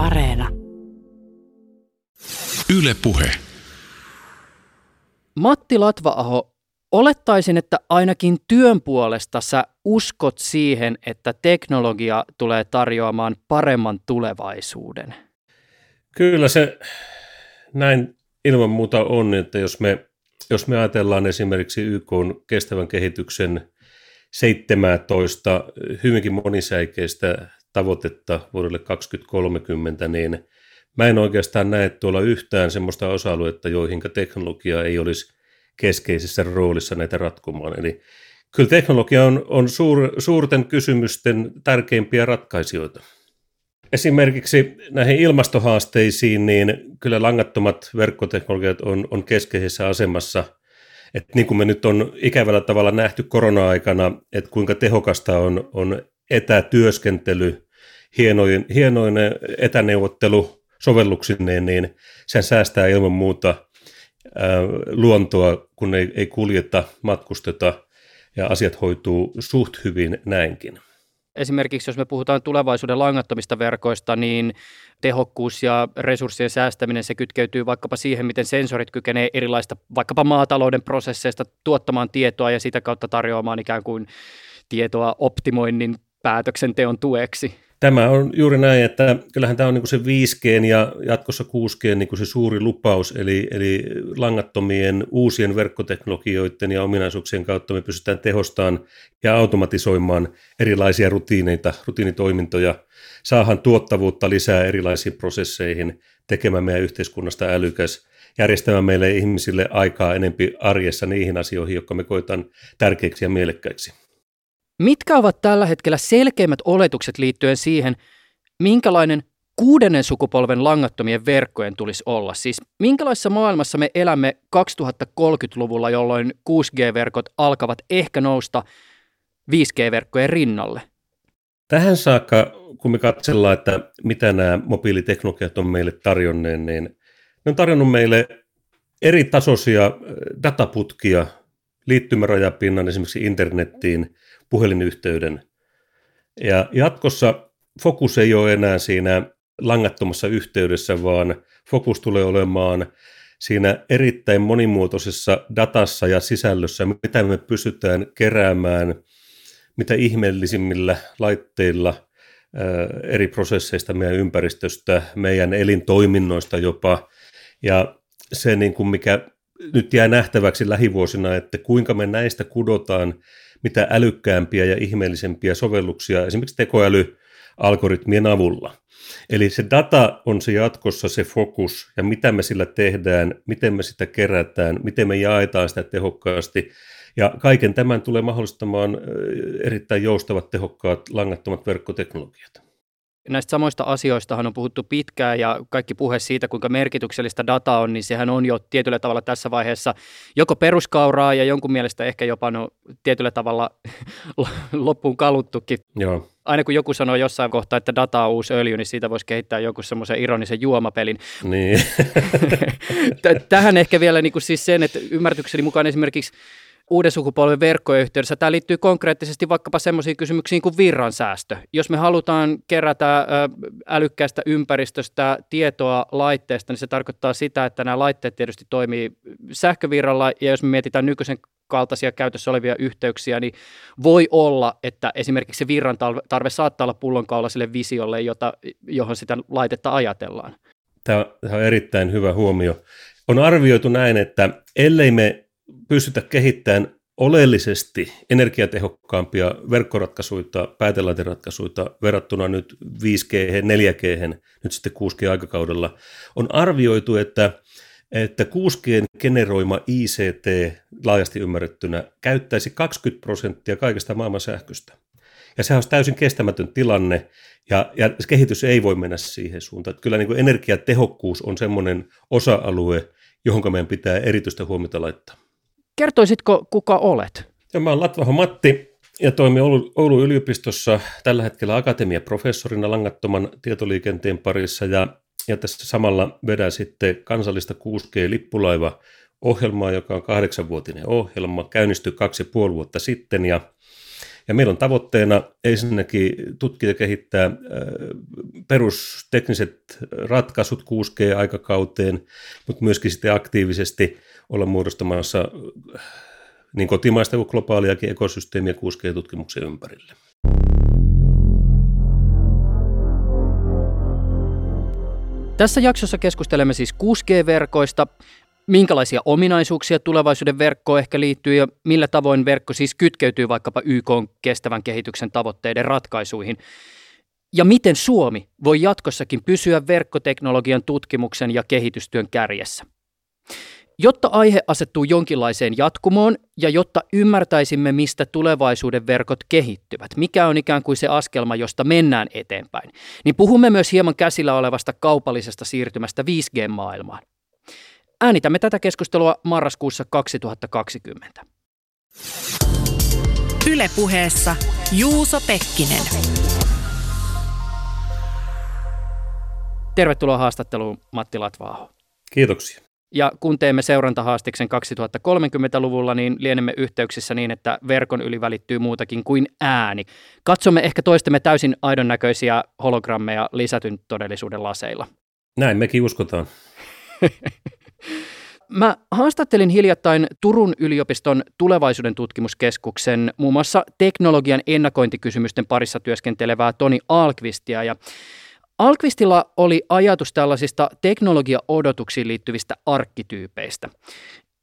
Areena. Yle Puhe. Matti Latvaaho, olettaisin, että ainakin työn puolesta sä uskot siihen, että teknologia tulee tarjoamaan paremman tulevaisuuden. Kyllä se näin ilman muuta on, että jos me, jos me ajatellaan esimerkiksi YK kestävän kehityksen 17 hyvinkin monisäikeistä tavoitetta vuodelle 2030, niin mä en oikeastaan näe tuolla yhtään semmoista osa-aluetta, joihin teknologia ei olisi keskeisessä roolissa näitä ratkomaan. Eli kyllä teknologia on, on suur, suurten kysymysten tärkeimpiä ratkaisijoita. Esimerkiksi näihin ilmastohaasteisiin, niin kyllä langattomat verkkoteknologiat on, on keskeisessä asemassa. Et niin kuin me nyt on ikävällä tavalla nähty korona-aikana, että kuinka tehokasta on, on etätyöskentely, hienoin, hienoin etäneuvottelu sovelluksineen, niin sen säästää ilman muuta luontoa, kun ei, ei kuljeta, matkusteta ja asiat hoituu suht hyvin näinkin. Esimerkiksi jos me puhutaan tulevaisuuden langattomista verkoista, niin tehokkuus ja resurssien säästäminen, se kytkeytyy vaikkapa siihen, miten sensorit kykenee erilaista vaikkapa maatalouden prosesseista tuottamaan tietoa ja sitä kautta tarjoamaan ikään kuin tietoa optimoinnin päätöksenteon tueksi. Tämä on juuri näin, että kyllähän tämä on niin se 5G ja jatkossa 6G niin se suuri lupaus, eli, eli langattomien uusien verkkoteknologioiden ja ominaisuuksien kautta me pystytään tehostamaan ja automatisoimaan erilaisia rutiineita, rutiinitoimintoja, saahan tuottavuutta lisää erilaisiin prosesseihin, tekemään meidän yhteiskunnasta älykäs, järjestämään meille ihmisille aikaa enempi arjessa niihin asioihin, jotka me koetaan tärkeiksi ja mielekkäiksi. Mitkä ovat tällä hetkellä selkeimmät oletukset liittyen siihen, minkälainen kuudennen sukupolven langattomien verkkojen tulisi olla? Siis minkälaisessa maailmassa me elämme 2030-luvulla, jolloin 6G-verkot alkavat ehkä nousta 5G-verkkojen rinnalle? Tähän saakka, kun me katsellaan, että mitä nämä mobiiliteknologiat on meille tarjonneen, niin ne on tarjonnut meille eri tasoisia dataputkia, liittymärajapinnan esimerkiksi internettiin – puhelinyhteyden. Ja jatkossa fokus ei ole enää siinä langattomassa yhteydessä, vaan fokus tulee olemaan siinä erittäin monimuotoisessa datassa ja sisällössä, mitä me pystytään keräämään, mitä ihmeellisimmillä laitteilla eri prosesseista meidän ympäristöstä, meidän elintoiminnoista jopa. Ja se, niin kuin mikä nyt jää nähtäväksi lähivuosina, että kuinka me näistä kudotaan mitä älykkäämpiä ja ihmeellisempiä sovelluksia esimerkiksi tekoälyalgoritmien avulla. Eli se data on se jatkossa se fokus ja mitä me sillä tehdään, miten me sitä kerätään, miten me jaetaan sitä tehokkaasti. Ja kaiken tämän tulee mahdollistamaan erittäin joustavat, tehokkaat, langattomat verkkoteknologiat. Näistä samoista asioistahan on puhuttu pitkään ja kaikki puhe siitä, kuinka merkityksellistä data on, niin sehän on jo tietyllä tavalla tässä vaiheessa joko peruskauraa ja jonkun mielestä ehkä jopa no, tietyllä tavalla loppuun kaluttukin. Joo. Aina kun joku sanoo jossain kohtaa, että data on uusi öljy, niin siitä voisi kehittää jonkun semmoisen ironisen juomapelin. Niin. Tähän ehkä vielä niin kuin siis sen, että ymmärtykseni mukaan esimerkiksi uuden sukupolven verkkojen yhteydessä tämä liittyy konkreettisesti vaikkapa semmoisiin kysymyksiin kuin virransäästö. Jos me halutaan kerätä älykkäästä ympäristöstä tietoa laitteesta, niin se tarkoittaa sitä, että nämä laitteet tietysti toimii sähkövirralla, ja jos me mietitään nykyisen kaltaisia käytössä olevia yhteyksiä, niin voi olla, että esimerkiksi se virran tarve saattaa olla pullonkaula sille visiolle, jota, johon sitä laitetta ajatellaan. Tämä on erittäin hyvä huomio. On arvioitu näin, että ellei me pystytä kehittämään oleellisesti energiatehokkaampia verkkoratkaisuja, päätelaiteratkaisuja verrattuna nyt 5G, 4G, nyt sitten 6G-aikakaudella, on arvioitu, että että 6G generoima ICT laajasti ymmärrettynä käyttäisi 20 prosenttia kaikesta maailman sähköstä. Ja sehän olisi täysin kestämätön tilanne, ja, ja kehitys ei voi mennä siihen suuntaan. Että kyllä niin kuin energiatehokkuus on semmoinen osa-alue, johon meidän pitää erityistä huomiota laittaa. Kertoisitko, kuka olet? Ja mä olen Latvaho Matti ja toimin Oulu, Oulun yliopistossa tällä hetkellä akatemiaprofessorina langattoman tietoliikenteen parissa ja, ja tässä samalla vedän sitten kansallista 6G-lippulaiva ohjelmaa, joka on kahdeksanvuotinen ohjelma, käynnistyi kaksi ja puoli vuotta sitten ja, Ja meillä on tavoitteena ensinnäkin tutkia ja kehittää perustekniset ratkaisut 6G-aikakauteen, mutta myöskin sitten aktiivisesti olla muodostamassa niin kotimaista kuin globaaliakin ekosysteemiä 6G-tutkimuksen ympärille. Tässä jaksossa keskustelemme siis 6G-verkoista, minkälaisia ominaisuuksia tulevaisuuden verkkoon ehkä liittyy ja millä tavoin verkko siis kytkeytyy vaikkapa YK kestävän kehityksen tavoitteiden ratkaisuihin. Ja miten Suomi voi jatkossakin pysyä verkkoteknologian tutkimuksen ja kehitystyön kärjessä. Jotta aihe asettuu jonkinlaiseen jatkumoon ja jotta ymmärtäisimme, mistä tulevaisuuden verkot kehittyvät, mikä on ikään kuin se askelma, josta mennään eteenpäin, niin puhumme myös hieman käsillä olevasta kaupallisesta siirtymästä 5G-maailmaan. Äänitämme tätä keskustelua marraskuussa 2020. Ylepuheessa Juuso Pekkinen. Tervetuloa haastatteluun Matti Latvaaho. Kiitoksia. Ja kun teemme seurantahaastiksen 2030-luvulla, niin lienemme yhteyksissä niin, että verkon yli välittyy muutakin kuin ääni. Katsomme ehkä toistemme täysin aidon näköisiä hologrammeja lisätyn todellisuuden laseilla. Näin mekin uskotaan. Mä haastattelin hiljattain Turun yliopiston tulevaisuuden tutkimuskeskuksen muun muassa teknologian ennakointikysymysten parissa työskentelevää Toni Alkvistia ja Alkvistilla oli ajatus tällaisista teknologia-odotuksiin liittyvistä arkkityypeistä.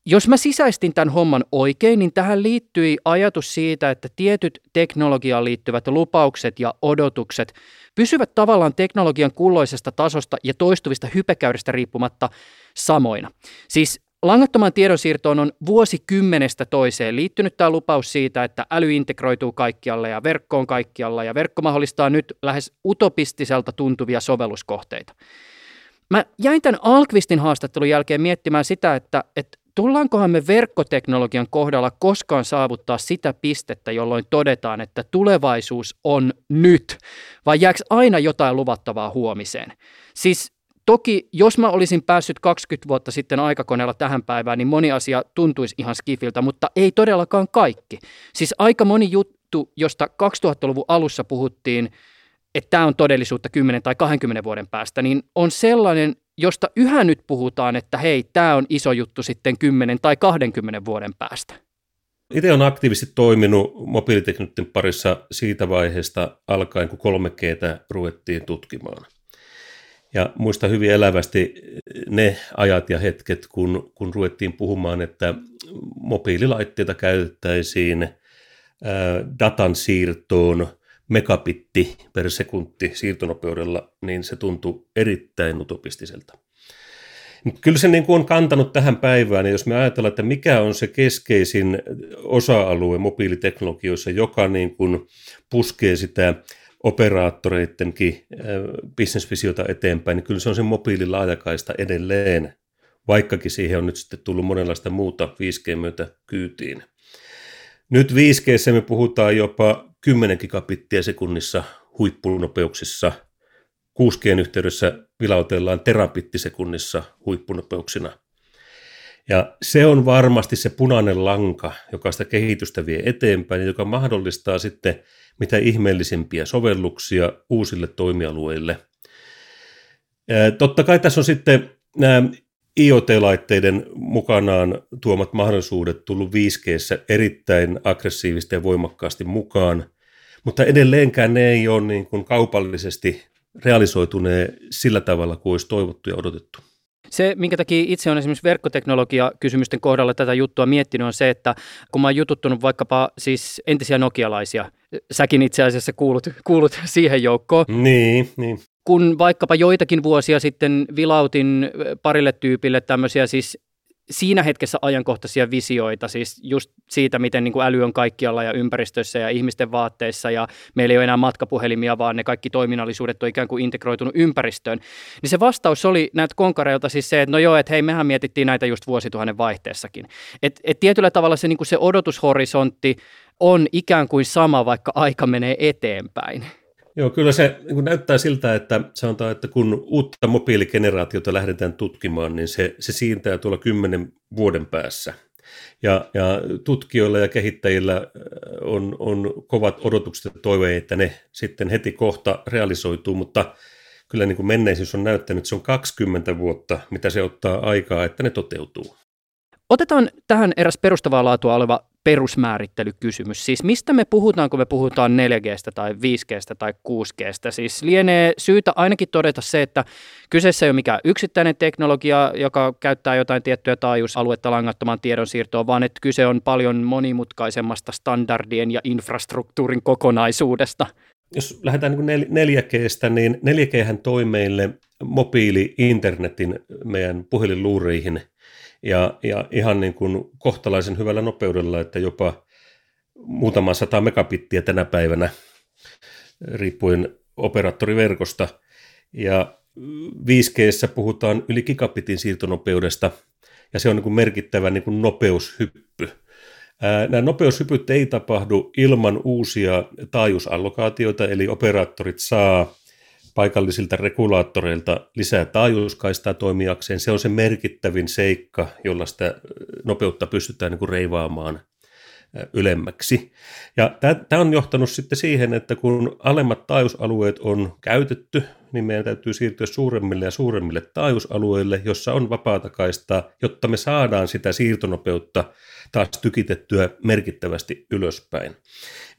Jos mä sisäistin tämän homman oikein, niin tähän liittyi ajatus siitä, että tietyt teknologiaan liittyvät lupaukset ja odotukset pysyvät tavallaan teknologian kulloisesta tasosta ja toistuvista hypekäyristä riippumatta samoina. Siis Langattoman tiedonsiirtoon on vuosikymmenestä toiseen liittynyt tämä lupaus siitä, että äly integroituu kaikkialle ja verkkoon kaikkialla ja verkko mahdollistaa nyt lähes utopistiselta tuntuvia sovelluskohteita. Mä jäin tämän Alkvistin haastattelun jälkeen miettimään sitä, että, että tullaankohan me verkkoteknologian kohdalla koskaan saavuttaa sitä pistettä, jolloin todetaan, että tulevaisuus on nyt, vai jääkö aina jotain luvattavaa huomiseen? Siis Toki jos mä olisin päässyt 20 vuotta sitten aikakoneella tähän päivään, niin moni asia tuntuisi ihan skifiltä, mutta ei todellakaan kaikki. Siis aika moni juttu, josta 2000-luvun alussa puhuttiin, että tämä on todellisuutta 10 tai 20 vuoden päästä, niin on sellainen, josta yhä nyt puhutaan, että hei, tämä on iso juttu sitten 10 tai 20 vuoden päästä. Itse olen aktiivisesti toiminut mobiilitekniikan parissa siitä vaiheesta alkaen, kun 3Gtä ruvettiin tutkimaan. Ja muista hyvin elävästi ne ajat ja hetket, kun, kun ruvettiin puhumaan, että mobiililaitteita käytettäisiin datan siirtoon megabitti per sekunti siirtonopeudella, niin se tuntui erittäin utopistiselta. Kyllä se niin kuin on kantanut tähän päivään, ja jos me ajatellaan, että mikä on se keskeisin osa-alue mobiiliteknologioissa, joka niin kuin puskee sitä operaattoreittenkin äh, bisnesvisiota eteenpäin, niin kyllä se on se mobiililaajakaista edelleen, vaikkakin siihen on nyt sitten tullut monenlaista muuta 5G myötä kyytiin. Nyt 5G me puhutaan jopa 10 gigabittiä sekunnissa huippunopeuksissa. 6G yhteydessä vilautellaan terabittisekunnissa huippunopeuksina. Ja se on varmasti se punainen lanka, joka sitä kehitystä vie eteenpäin, joka mahdollistaa sitten mitä ihmeellisimpiä sovelluksia uusille toimialueille. Totta kai tässä on sitten nämä IoT-laitteiden mukanaan tuomat mahdollisuudet tullut 5G erittäin aggressiivisesti ja voimakkaasti mukaan, mutta edelleenkään ne ei ole niin kuin kaupallisesti realisoituneet sillä tavalla kuin olisi toivottu ja odotettu. Se, minkä takia itse on esimerkiksi verkkoteknologia-kysymysten kohdalla tätä juttua miettinyt, on se, että kun mä oon jututtunut vaikkapa siis entisiä nokialaisia, säkin itse asiassa kuulut, kuulut siihen joukkoon. Niin, niin. Kun vaikkapa joitakin vuosia sitten vilautin parille tyypille tämmöisiä siis siinä hetkessä ajankohtaisia visioita, siis just siitä, miten niin kuin äly on kaikkialla ja ympäristössä ja ihmisten vaatteissa ja meillä ei ole enää matkapuhelimia, vaan ne kaikki toiminnallisuudet on ikään kuin integroitunut ympäristöön. Niin se vastaus oli näitä konkareilta siis se, että no joo, että hei, mehän mietittiin näitä just vuosituhannen vaihteessakin. Et, et tietyllä tavalla se, niin kuin se odotushorisontti on ikään kuin sama, vaikka aika menee eteenpäin. Joo, kyllä se niin näyttää siltä, että sanotaan, että kun uutta mobiiligeneraatiota lähdetään tutkimaan, niin se, se siintää tuolla kymmenen vuoden päässä. Ja, ja tutkijoilla ja kehittäjillä on, on kovat odotukset ja toiveet, että ne sitten heti kohta realisoituu, mutta kyllä niin kuin menneisyys on näyttänyt, että se on 20 vuotta, mitä se ottaa aikaa, että ne toteutuu. Otetaan tähän eräs perustavaa laatua oleva perusmäärittelykysymys. Siis mistä me puhutaan, kun me puhutaan 4Gstä tai 5Gstä tai 6Gstä? Siis lienee syytä ainakin todeta se, että kyseessä ei ole mikään yksittäinen teknologia, joka käyttää jotain tiettyä taajuusaluetta langattoman tiedonsiirtoon, vaan että kyse on paljon monimutkaisemmasta standardien ja infrastruktuurin kokonaisuudesta. Jos lähdetään niin 4Gstä, niin 4G toi meille mobiili-internetin meidän puhelinluureihin – ja, ja ihan niin kuin kohtalaisen hyvällä nopeudella, että jopa muutama sata megabittiä tänä päivänä riippuen operaattoriverkosta. Ja 5G puhutaan yli gigabitin siirtonopeudesta, ja se on niin kuin merkittävä niin kuin nopeushyppy. Nämä nopeushypyt ei tapahdu ilman uusia taajuusallokaatioita, eli operaattorit saa paikallisilta regulaattoreilta lisää taajuuskaistaa toimijakseen. Se on se merkittävin seikka, jolla sitä nopeutta pystytään niin kuin reivaamaan ylemmäksi. Ja tämä on johtanut sitten siihen, että kun alemmat taajuusalueet on käytetty, niin meidän täytyy siirtyä suuremmille ja suuremmille taajuusalueille, jossa on vapaata kaistaa, jotta me saadaan sitä siirtonopeutta taas tykitettyä merkittävästi ylöspäin.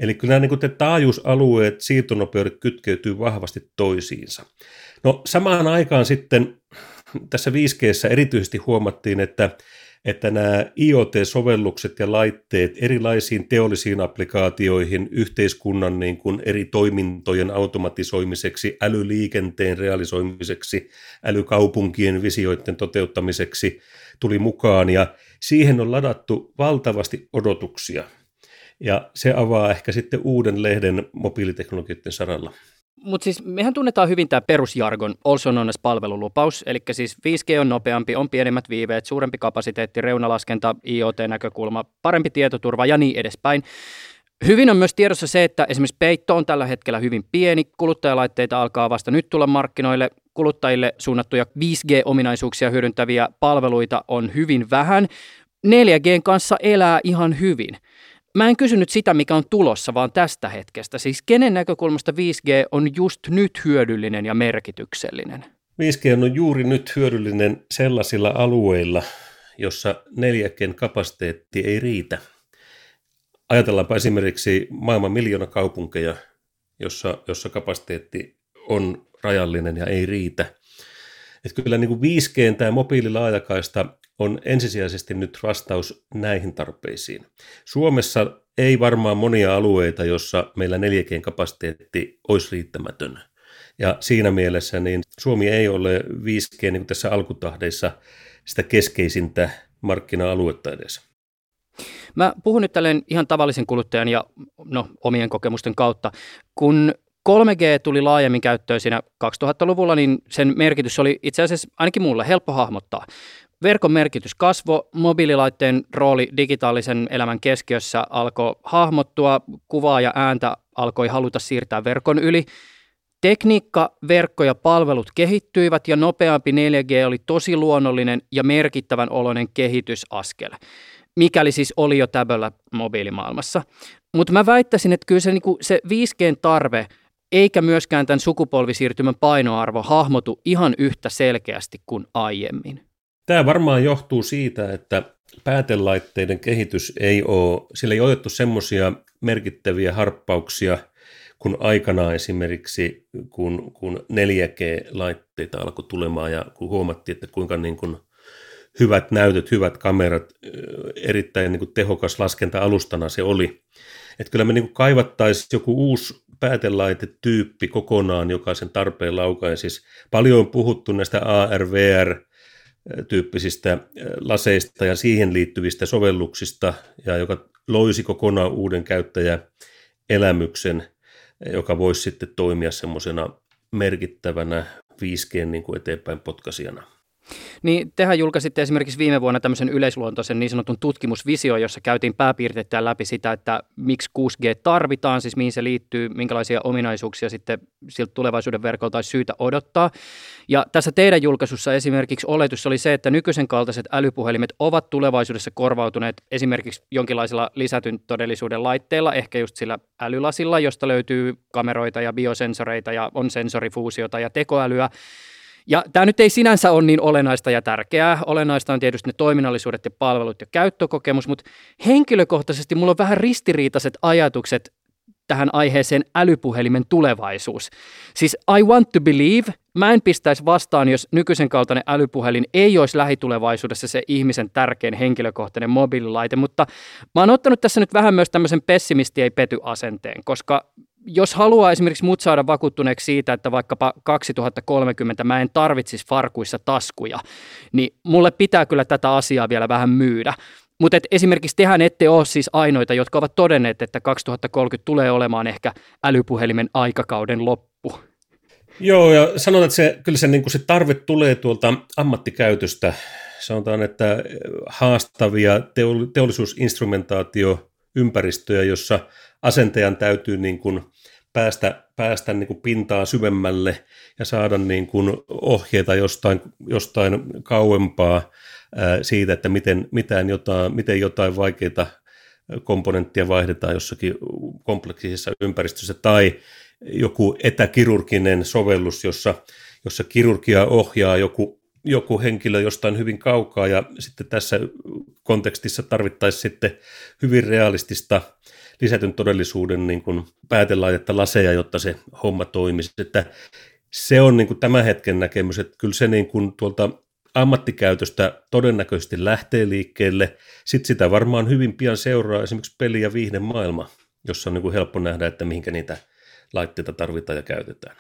Eli kyllä nämä niin taajuusalueet, siirtonopeudet kytkeytyy vahvasti toisiinsa. No samaan aikaan sitten tässä 5G erityisesti huomattiin, että että nämä IoT-sovellukset ja laitteet erilaisiin teollisiin applikaatioihin, yhteiskunnan niin kuin eri toimintojen automatisoimiseksi, älyliikenteen realisoimiseksi, älykaupunkien visioiden toteuttamiseksi tuli mukaan ja siihen on ladattu valtavasti odotuksia. Ja se avaa ehkä sitten uuden lehden mobiiliteknologioiden saralla. Mutta siis mehän tunnetaan hyvin tämä perusjargon also known as palvelulupaus, eli siis 5G on nopeampi, on pienemmät viiveet, suurempi kapasiteetti, reunalaskenta, IoT-näkökulma, parempi tietoturva ja niin edespäin. Hyvin on myös tiedossa se, että esimerkiksi peitto on tällä hetkellä hyvin pieni, kuluttajalaitteita alkaa vasta nyt tulla markkinoille, kuluttajille suunnattuja 5G-ominaisuuksia hyödyntäviä palveluita on hyvin vähän, 4G kanssa elää ihan hyvin – Mä en kysynyt sitä, mikä on tulossa, vaan tästä hetkestä. Siis kenen näkökulmasta 5G on just nyt hyödyllinen ja merkityksellinen? 5G on juuri nyt hyödyllinen sellaisilla alueilla, jossa 4G kapasiteetti ei riitä. Ajatellaanpa esimerkiksi maailman miljoona kaupunkeja, jossa, jossa kapasiteetti on rajallinen ja ei riitä. Että kyllä niin kuin 5G tämä mobiililaajakaista on ensisijaisesti nyt vastaus näihin tarpeisiin. Suomessa ei varmaan monia alueita, jossa meillä 4G-kapasiteetti olisi riittämätön. Ja siinä mielessä niin Suomi ei ole 5G niin kuin tässä alkutahdeissa sitä keskeisintä markkina-aluetta edes. Mä puhun nyt tälleen ihan tavallisen kuluttajan ja no, omien kokemusten kautta. Kun 3G tuli laajemmin käyttöön siinä 2000-luvulla, niin sen merkitys oli itse asiassa ainakin mulle helppo hahmottaa. Verkon merkitys kasvoi, mobiililaitteen rooli digitaalisen elämän keskiössä alkoi hahmottua, kuvaa ja ääntä alkoi haluta siirtää verkon yli. Tekniikka, verkko ja palvelut kehittyivät ja nopeampi 4G oli tosi luonnollinen ja merkittävän oloinen kehitysaskel, mikäli siis oli jo täböllä mobiilimaailmassa. Mutta mä väittäisin, että kyllä se, niin se 5Gn tarve eikä myöskään tämän sukupolvisiirtymän painoarvo hahmotu ihan yhtä selkeästi kuin aiemmin. Tämä varmaan johtuu siitä, että päätelaitteiden kehitys ei ole, sillä ei otettu semmoisia merkittäviä harppauksia kun aikanaan esimerkiksi, kun, kun 4G-laitteita alkoi tulemaan ja kun huomattiin, että kuinka niin kuin hyvät näytöt, hyvät kamerat, erittäin niin kuin tehokas laskenta-alustana se oli. Että kyllä me niin kaivattaisiin joku uusi päätelaitetyyppi kokonaan, joka sen tarpeen laukaisi. Siis paljon on puhuttu näistä ARVR, tyyppisistä laseista ja siihen liittyvistä sovelluksista, ja joka loisi kokonaan uuden käyttäjäelämyksen, joka voisi sitten toimia semmoisena merkittävänä 5G niin kuin eteenpäin potkasijana. Niin tehän julkaisitte esimerkiksi viime vuonna tämmöisen yleisluontoisen niin sanotun tutkimusvisio, jossa käytiin pääpiirteittäin läpi sitä, että miksi 6G tarvitaan, siis mihin se liittyy, minkälaisia ominaisuuksia sitten siltä tulevaisuuden verkolta olisi syytä odottaa. Ja tässä teidän julkaisussa esimerkiksi oletus oli se, että nykyisen kaltaiset älypuhelimet ovat tulevaisuudessa korvautuneet esimerkiksi jonkinlaisilla lisätyn todellisuuden laitteilla, ehkä just sillä älylasilla, josta löytyy kameroita ja biosensoreita ja on sensorifuusiota ja tekoälyä. Ja tämä nyt ei sinänsä ole niin olennaista ja tärkeää. Olennaista on tietysti ne toiminnallisuudet ja palvelut ja käyttökokemus, mutta henkilökohtaisesti mulla on vähän ristiriitaiset ajatukset tähän aiheeseen älypuhelimen tulevaisuus. Siis I want to believe, mä en pistäisi vastaan, jos nykyisen kaltainen älypuhelin ei olisi lähitulevaisuudessa se ihmisen tärkein henkilökohtainen mobiililaite, mutta mä oon ottanut tässä nyt vähän myös tämmöisen pessimisti ei pety asenteen, koska jos haluaa esimerkiksi mut saada vakuuttuneeksi siitä, että vaikkapa 2030 mä en tarvitsisi farkuissa taskuja, niin mulle pitää kyllä tätä asiaa vielä vähän myydä. Mutta esimerkiksi tehän ette ole siis ainoita, jotka ovat todenneet, että 2030 tulee olemaan ehkä älypuhelimen aikakauden loppu. Joo, ja sanotaan, että se, kyllä se, niin kuin se tarve tulee tuolta ammattikäytöstä. Sanotaan, että haastavia teollisuusinstrumentaatioympäristöjä, jossa asentajan täytyy niin kuin päästä, päästä niin kuin pintaa syvemmälle ja saada niin kuin ohjeita jostain, jostain kauempaa siitä, että miten, mitään jotain, miten jotain vaikeita komponenttia vaihdetaan jossakin kompleksisessa ympäristössä tai joku etäkirurginen sovellus, jossa, jossa kirurgia ohjaa joku, joku henkilö jostain hyvin kaukaa ja sitten tässä kontekstissa tarvittaisiin sitten hyvin realistista lisätyn todellisuuden niin kuin päätelaitetta laseja, jotta se homma toimisi. Että se on niin kuin tämän hetken näkemys, että kyllä se niin kuin tuolta ammattikäytöstä todennäköisesti lähtee liikkeelle. Sitten sitä varmaan hyvin pian seuraa esimerkiksi peli- ja viihdemaailma, jossa on niin kuin helppo nähdä, että mihinkä niitä laitteita tarvitaan ja käytetään.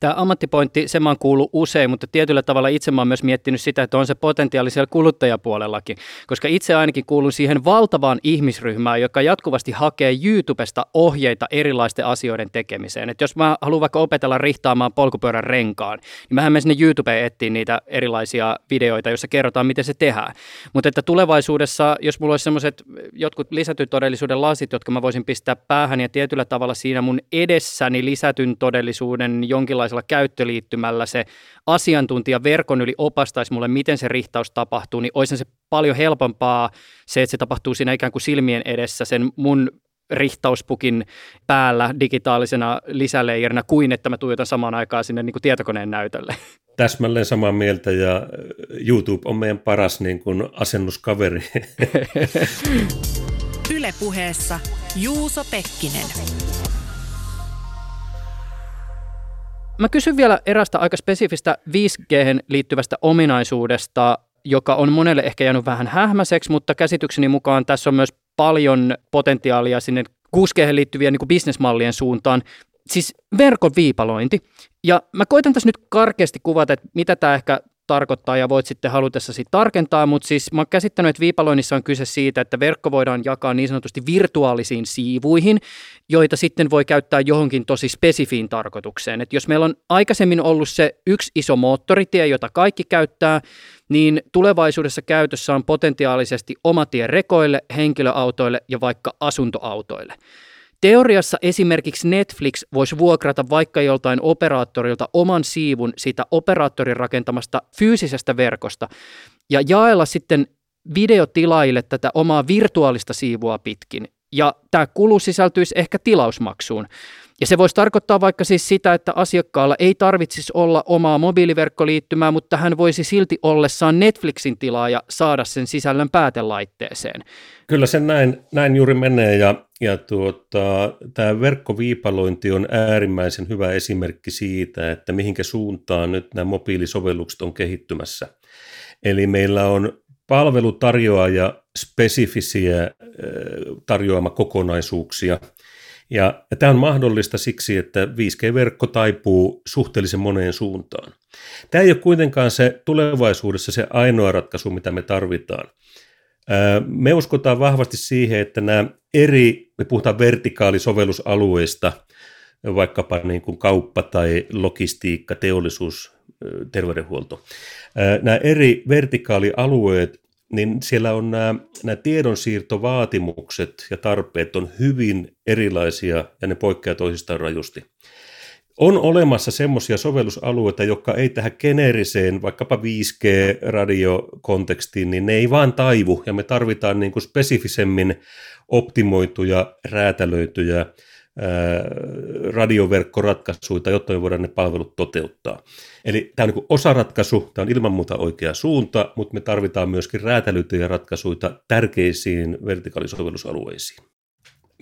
Tämä ammattipointti, se mä oon kuullut usein, mutta tietyllä tavalla itse mä oon myös miettinyt sitä, että on se potentiaali siellä kuluttajapuolellakin, koska itse ainakin kuulun siihen valtavaan ihmisryhmään, joka jatkuvasti hakee YouTubesta ohjeita erilaisten asioiden tekemiseen. Et jos mä haluan vaikka opetella rihtaamaan polkupyörän renkaan, niin mähän menen sinne YouTubeen etsiä niitä erilaisia videoita, joissa kerrotaan, miten se tehdään. Mutta että tulevaisuudessa, jos mulla olisi semmoiset jotkut lisätyn todellisuuden lasit, jotka mä voisin pistää päähän ja tietyllä tavalla siinä mun edessäni lisätyn todellisuuden jonkinlaisella käyttöliittymällä se asiantuntija verkon yli opastaisi mulle, miten se rihtaus tapahtuu, niin olisi se paljon helpompaa se, että se tapahtuu siinä ikään kuin silmien edessä sen mun rihtauspukin päällä digitaalisena lisäleijerina kuin että mä tuijotan samaan aikaan sinne niin kuin tietokoneen näytölle. Täsmälleen samaa mieltä ja YouTube on meidän paras niin kuin asennuskaveri. Ylepuheessa Juuso Pekkinen. Mä kysyn vielä erästä aika spesifistä 5G liittyvästä ominaisuudesta, joka on monelle ehkä jäänyt vähän hähmäiseksi, mutta käsitykseni mukaan tässä on myös paljon potentiaalia sinne 6G liittyvien niin bisnesmallien suuntaan. Siis verkon viipalointi. Ja mä koitan tässä nyt karkeasti kuvata, että mitä tämä ehkä tarkoittaa ja voit sitten halutessasi tarkentaa, mutta siis mä oon käsittänyt, että viipaloinnissa on kyse siitä, että verkko voidaan jakaa niin sanotusti virtuaalisiin siivuihin, joita sitten voi käyttää johonkin tosi spesifiin tarkoitukseen. Et jos meillä on aikaisemmin ollut se yksi iso moottoritie, jota kaikki käyttää, niin tulevaisuudessa käytössä on potentiaalisesti oma tie rekoille, henkilöautoille ja vaikka asuntoautoille. Teoriassa esimerkiksi Netflix voisi vuokrata vaikka joltain operaattorilta oman siivun siitä operaattorin rakentamasta fyysisestä verkosta ja jaella sitten videotilaajille tätä omaa virtuaalista siivua pitkin. Ja tämä kulu sisältyisi ehkä tilausmaksuun. Ja se voisi tarkoittaa vaikka siis sitä, että asiakkaalla ei tarvitsisi olla omaa mobiiliverkkoliittymää, mutta hän voisi silti ollessaan Netflixin tilaaja saada sen sisällön päätelaitteeseen. Kyllä se näin, näin juuri menee ja, ja tuota, tämä verkkoviipalointi on äärimmäisen hyvä esimerkki siitä, että mihinkä suuntaan nyt nämä mobiilisovellukset on kehittymässä. Eli meillä on palvelutarjoaja spesifisiä tarjoamakokonaisuuksia – ja, ja tämä on mahdollista siksi, että 5G-verkko taipuu suhteellisen moneen suuntaan. Tämä ei ole kuitenkaan se tulevaisuudessa se ainoa ratkaisu, mitä me tarvitaan. Me uskotaan vahvasti siihen, että nämä eri, me puhutaan vertikaalisovellusalueista, vaikkapa niin kuin kauppa tai logistiikka, teollisuus, terveydenhuolto. Nämä eri vertikaalialueet, niin siellä on nämä, nämä tiedonsiirtovaatimukset ja tarpeet on hyvin erilaisia ja ne poikkeavat toisistaan rajusti. On olemassa semmoisia sovellusalueita, jotka ei tähän geneeriseen, vaikkapa 5G-radiokontekstiin, niin ne ei vaan taivu, ja me tarvitaan niin kuin spesifisemmin optimoituja, räätälöityjä radioverkkoratkaisuja, jotta me voidaan ne palvelut toteuttaa. Eli tämä on niin osaratkaisu, tämä on ilman muuta oikea suunta, mutta me tarvitaan myöskin räätälöityjä ratkaisuja tärkeisiin vertikaalisovellusalueisiin.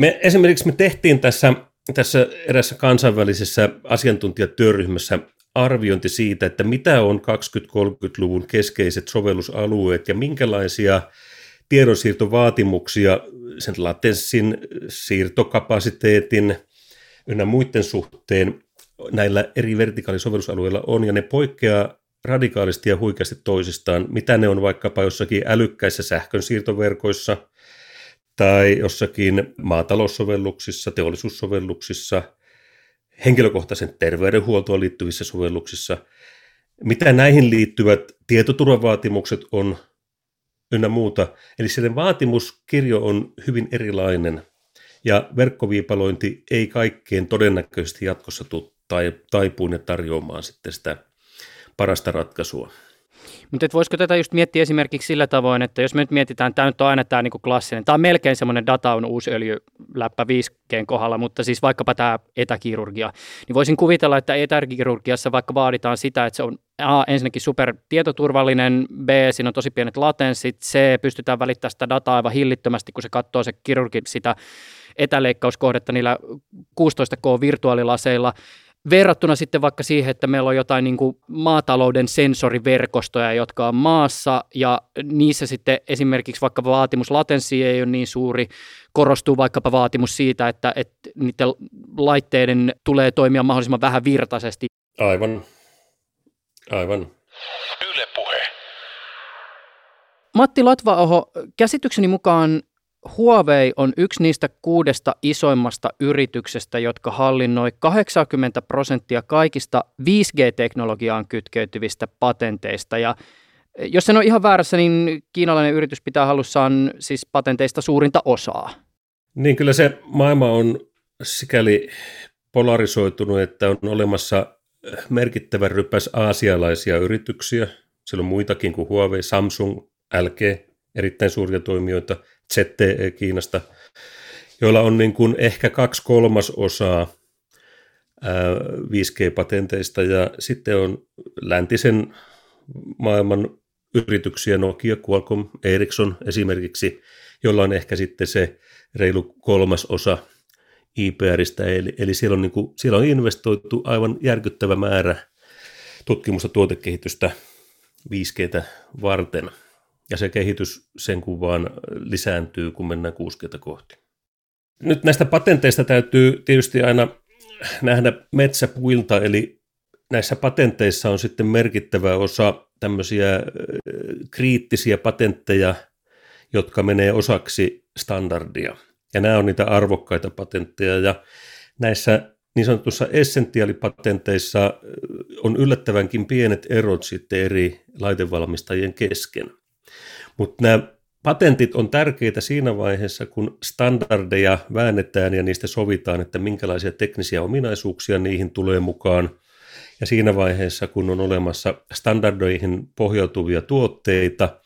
Me esimerkiksi me tehtiin tässä tässä erässä kansainvälisessä asiantuntijatyöryhmässä arviointi siitä, että mitä on 20-30-luvun keskeiset sovellusalueet ja minkälaisia tiedonsiirtovaatimuksia sen latenssin, siirtokapasiteetin ynnä muiden suhteen näillä eri vertikaalisovellusalueilla on, ja ne poikkeaa radikaalisti ja huikeasti toisistaan, mitä ne on vaikkapa jossakin älykkäissä sähkönsiirtoverkoissa – tai jossakin maataloussovelluksissa, teollisuussovelluksissa, henkilökohtaisen terveydenhuoltoon liittyvissä sovelluksissa. Mitä näihin liittyvät tietoturvavaatimukset on ynnä muuta. Eli se vaatimuskirjo on hyvin erilainen ja verkkoviipalointi ei kaikkeen todennäköisesti jatkossa tule taipuun ja tarjoamaan sitten sitä parasta ratkaisua. Mutta voisiko tätä just miettiä esimerkiksi sillä tavoin, että jos me nyt mietitään, tämä nyt on aina tämä niinku klassinen, tämä on melkein semmoinen data on uusi öljyläppä 5 kohdalla, mutta siis vaikkapa tämä etäkirurgia, niin voisin kuvitella, että etäkirurgiassa vaikka vaaditaan sitä, että se on A, ensinnäkin super tietoturvallinen, B, siinä on tosi pienet latenssit, C, pystytään välittämään sitä dataa aivan hillittömästi, kun se katsoo se kirurgi sitä etäleikkauskohdetta niillä 16K virtuaalilaseilla, verrattuna sitten vaikka siihen, että meillä on jotain niin kuin maatalouden sensoriverkostoja, jotka on maassa ja niissä sitten esimerkiksi vaikka vaatimus latenssi ei ole niin suuri, korostuu vaikkapa vaatimus siitä, että, että niiden laitteiden tulee toimia mahdollisimman vähän virtaisesti. Aivan, aivan. Yle puhe. Matti Latvaoho, käsitykseni mukaan Huawei on yksi niistä kuudesta isoimmasta yrityksestä, jotka hallinnoi 80 prosenttia kaikista 5G-teknologiaan kytkeytyvistä patenteista. Ja jos en ole ihan väärässä, niin kiinalainen yritys pitää halussaan siis patenteista suurinta osaa. Niin kyllä se maailma on sikäli polarisoitunut, että on olemassa merkittävä rypäs aasialaisia yrityksiä. Siellä on muitakin kuin Huawei, Samsung, LG, erittäin suuria toimijoita – ZTE Kiinasta, joilla on niin kuin ehkä kaksi kolmasosaa 5G-patenteista ja sitten on läntisen maailman yrityksiä, Nokia, Qualcomm, Ericsson esimerkiksi, jolla on ehkä sitten se reilu kolmas osa IPRistä, eli, eli siellä, on niin kuin, siellä on investoitu aivan järkyttävä määrä tutkimusta tuotekehitystä 5Gtä varten – ja se kehitys sen kun vaan lisääntyy, kun mennään 60 kohti. Nyt näistä patenteista täytyy tietysti aina nähdä metsäpuilta, eli näissä patenteissa on sitten merkittävä osa tämmöisiä kriittisiä patentteja, jotka menee osaksi standardia. Ja nämä on niitä arvokkaita patentteja. Ja näissä niin sanotussa essentiaalipatenteissa on yllättävänkin pienet erot sitten eri laitevalmistajien kesken. Mutta nämä patentit on tärkeitä siinä vaiheessa, kun standardeja väännetään ja niistä sovitaan, että minkälaisia teknisiä ominaisuuksia niihin tulee mukaan. Ja siinä vaiheessa, kun on olemassa standardoihin pohjautuvia tuotteita,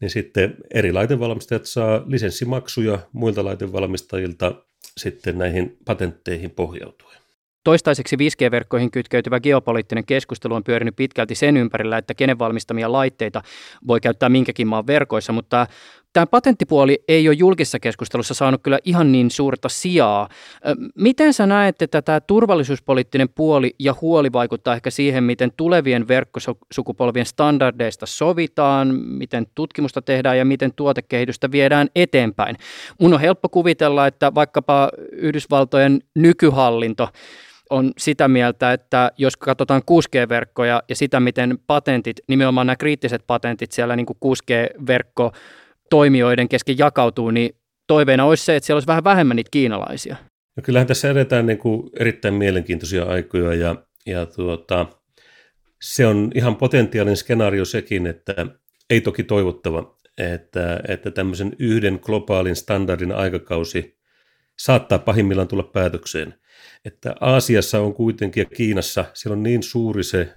niin sitten eri laitevalmistajat saa lisenssimaksuja muilta laitevalmistajilta sitten näihin patentteihin pohjautuen. Toistaiseksi 5G-verkkoihin kytkeytyvä geopoliittinen keskustelu on pyörinyt pitkälti sen ympärillä, että kenen valmistamia laitteita voi käyttää minkäkin maan verkoissa, mutta tämä patenttipuoli ei ole julkisessa keskustelussa saanut kyllä ihan niin suurta sijaa. Miten sä näet, että tämä turvallisuuspoliittinen puoli ja huoli vaikuttaa ehkä siihen, miten tulevien verkkosukupolvien standardeista sovitaan, miten tutkimusta tehdään ja miten tuotekehitystä viedään eteenpäin? Mun on helppo kuvitella, että vaikkapa Yhdysvaltojen nykyhallinto on sitä mieltä, että jos katsotaan 6G-verkkoja ja sitä, miten patentit, nimenomaan nämä kriittiset patentit siellä niin 6G-verkko toimijoiden kesken jakautuu, niin toiveena olisi se, että siellä olisi vähän vähemmän niitä kiinalaisia. No kyllähän tässä edetään niin kuin erittäin mielenkiintoisia aikoja ja, ja tuota, se on ihan potentiaalinen skenaario sekin, että ei toki toivottava, että, että tämmöisen yhden globaalin standardin aikakausi saattaa pahimmillaan tulla päätökseen. Että Aasiassa on kuitenkin ja Kiinassa, siellä on niin suuri se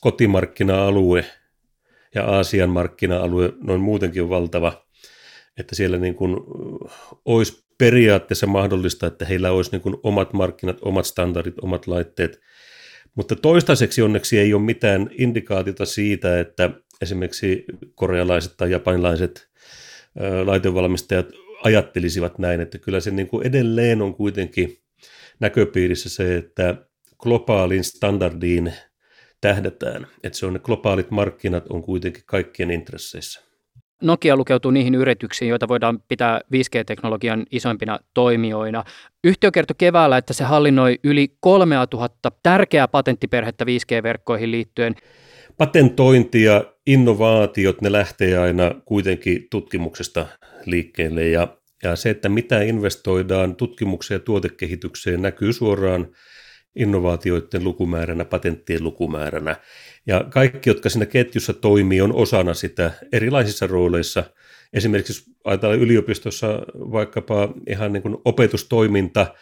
kotimarkkina-alue ja Aasian markkina-alue noin muutenkin valtava, että siellä niin kuin olisi periaatteessa mahdollista, että heillä olisi niin kuin omat markkinat, omat standardit, omat laitteet. Mutta toistaiseksi onneksi ei ole mitään indikaatiota siitä, että esimerkiksi korealaiset tai japanilaiset laitevalmistajat ajattelisivat näin, että kyllä se niin kuin edelleen on kuitenkin näköpiirissä se, että globaalin standardiin tähdätään, että se on ne globaalit markkinat on kuitenkin kaikkien intresseissä. Nokia lukeutuu niihin yrityksiin, joita voidaan pitää 5G-teknologian isoimpina toimijoina. Yhtiö kertoi keväällä, että se hallinnoi yli 3000 tärkeää patenttiperhettä 5G-verkkoihin liittyen. Patentointi ja innovaatiot, ne lähtee aina kuitenkin tutkimuksesta liikkeelle ja, ja se, että mitä investoidaan tutkimukseen ja tuotekehitykseen näkyy suoraan innovaatioiden lukumääränä, patenttien lukumääränä. Ja kaikki, jotka siinä ketjussa toimii, on osana sitä erilaisissa rooleissa. Esimerkiksi ajatellaan yliopistossa vaikkapa ihan niin kuin opetustoiminta,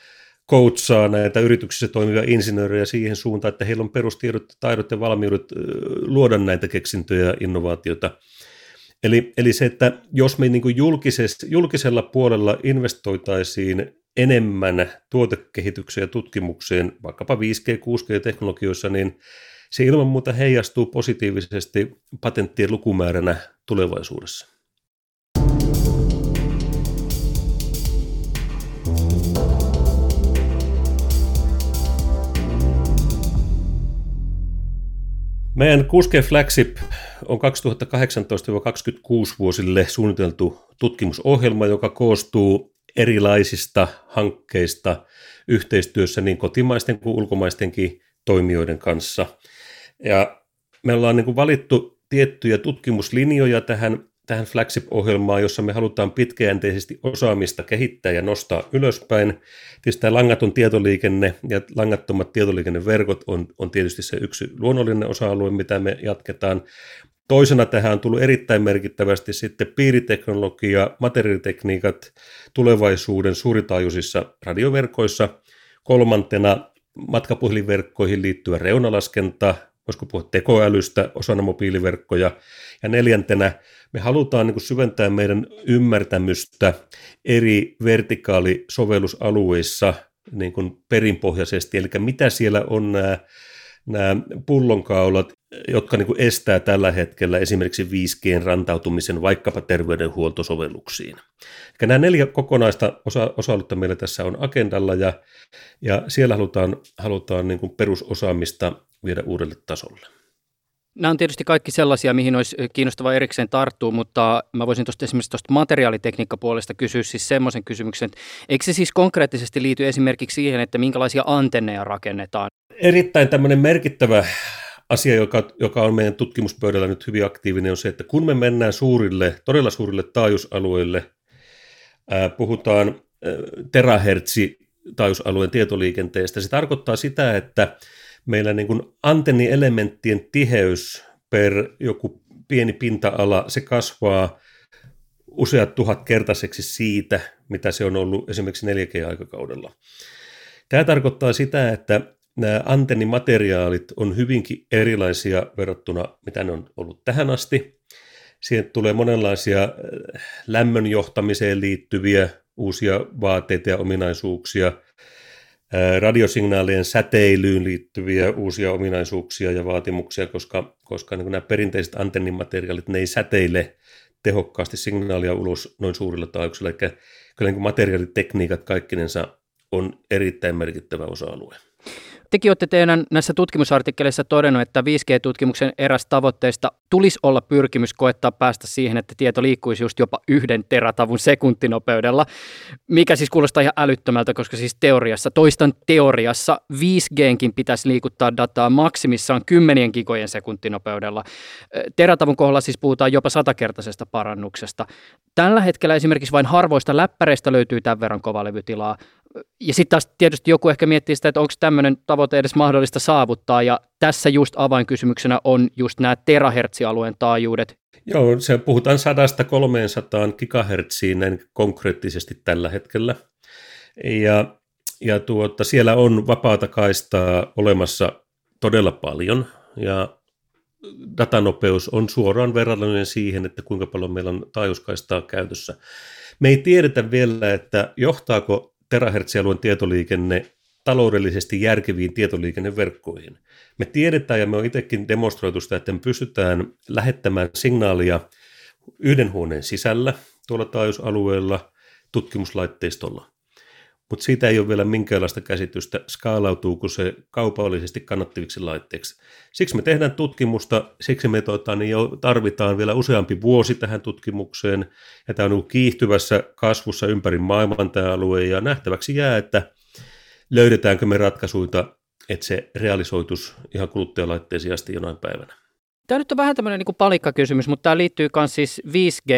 coachaa näitä yrityksissä toimivia insinöörejä siihen suuntaan, että heillä on perustiedot, taidot ja valmiudet luoda näitä keksintöjä ja innovaatioita. Eli, eli se, että jos me niin kuin julkisella puolella investoitaisiin enemmän tuotekehitykseen ja tutkimukseen, vaikkapa 5G, 6G-teknologioissa, niin se ilman muuta heijastuu positiivisesti patenttien lukumääränä tulevaisuudessa. Meidän 6G Flagship on 2018-2026 vuosille suunniteltu tutkimusohjelma, joka koostuu erilaisista hankkeista yhteistyössä niin kotimaisten kuin ulkomaistenkin toimijoiden kanssa. Ja me ollaan niin kuin valittu tiettyjä tutkimuslinjoja tähän, tähän flagship-ohjelmaan, jossa me halutaan pitkäjänteisesti osaamista kehittää ja nostaa ylöspäin. Tietysti tämä langaton tietoliikenne ja langattomat tietoliikenneverkot on, on tietysti se yksi luonnollinen osa-alue, mitä me jatketaan. Toisena tähän on tullut erittäin merkittävästi sitten piiriteknologia, materiaalitekniikat tulevaisuuden suuritaajuisissa radioverkoissa. Kolmantena matkapuhelinverkkoihin liittyvä reunalaskenta, voisiko puhua tekoälystä osana mobiiliverkkoja. Ja neljäntenä me halutaan niin syventää meidän ymmärtämystä eri vertikaalisovellusalueissa niin kuin perinpohjaisesti, eli mitä siellä on nämä nämä pullonkaulat, jotka niin kuin estää tällä hetkellä esimerkiksi 5Gn rantautumisen vaikkapa terveydenhuoltosovelluksiin. Eli nämä neljä kokonaista osa- osa meillä tässä on agendalla ja, ja siellä halutaan, halutaan niin kuin perusosaamista viedä uudelle tasolle. Nämä on tietysti kaikki sellaisia, mihin olisi kiinnostava erikseen tarttua, mutta mä voisin tuosta esimerkiksi tuosta materiaalitekniikkapuolesta kysyä siis semmoisen kysymyksen, että eikö se siis konkreettisesti liity esimerkiksi siihen, että minkälaisia antenneja rakennetaan? Erittäin tämmöinen merkittävä asia, joka, joka on meidän tutkimuspöydällä nyt hyvin aktiivinen, on se, että kun me mennään suurille, todella suurille taajuusalueille, ää, puhutaan ää, terahertsi taajuusalueen tietoliikenteestä, se tarkoittaa sitä, että meillä niin kuin antennielementtien tiheys per joku pieni pinta-ala, se kasvaa useat tuhat kertaiseksi siitä, mitä se on ollut esimerkiksi 4G-aikakaudella. Tämä tarkoittaa sitä, että nämä antennimateriaalit on hyvinkin erilaisia verrattuna, mitä ne on ollut tähän asti. Siihen tulee monenlaisia äh, lämmön johtamiseen liittyviä uusia vaateita ja ominaisuuksia, radiosignaalien säteilyyn liittyviä uusia ominaisuuksia ja vaatimuksia, koska, koska niin nämä perinteiset antennimateriaalit, ne ei säteile tehokkaasti signaalia ulos noin suurilla taajuuksilla, eli kyllä niin materiaalitekniikat kaikkinensa on erittäin merkittävä osa-alue. Tekin olette teidän näissä tutkimusartikkeleissa todennut, että 5G-tutkimuksen eräs tavoitteista tulisi olla pyrkimys koettaa päästä siihen, että tieto liikkuisi just jopa yhden teratavun sekuntinopeudella, mikä siis kuulostaa ihan älyttömältä, koska siis teoriassa, toistan teoriassa, 5Gnkin pitäisi liikuttaa dataa maksimissaan kymmenien gigojen sekuntinopeudella. Teratavun kohdalla siis puhutaan jopa satakertaisesta parannuksesta. Tällä hetkellä esimerkiksi vain harvoista läppäreistä löytyy tämän verran kovalevytilaa. Ja sitten taas tietysti joku ehkä miettii sitä, että onko tämmöinen tavoite edes mahdollista saavuttaa, ja tässä just avainkysymyksenä on just nämä terahertsialueen taajuudet. Joo, se puhutaan 100-300 gigahertsiin näin konkreettisesti tällä hetkellä. Ja, ja tuota, siellä on vapaata kaistaa olemassa todella paljon, ja datanopeus on suoraan verrallinen siihen, että kuinka paljon meillä on taajuuskaistaa käytössä. Me ei tiedetä vielä, että johtaako terahertsialueen tietoliikenne taloudellisesti järkeviin tietoliikenneverkkoihin. Me tiedetään ja me on itsekin demonstroitu sitä, että me pystytään lähettämään signaalia yhden huoneen sisällä tuolla taajuusalueella tutkimuslaitteistolla mutta siitä ei ole vielä minkäänlaista käsitystä, skaalautuuko se kaupallisesti kannattaviksi laitteiksi. Siksi me tehdään tutkimusta, siksi me tuota, niin jo tarvitaan vielä useampi vuosi tähän tutkimukseen, ja tämä on ollut kiihtyvässä kasvussa ympäri maailman tämä alue, ja nähtäväksi jää, että löydetäänkö me ratkaisuita, että se realisoitus ihan kuluttajalaitteisiin asti jonain päivänä. Tämä nyt on vähän tämmöinen niin palikkakysymys, mutta tämä liittyy myös siis 5G.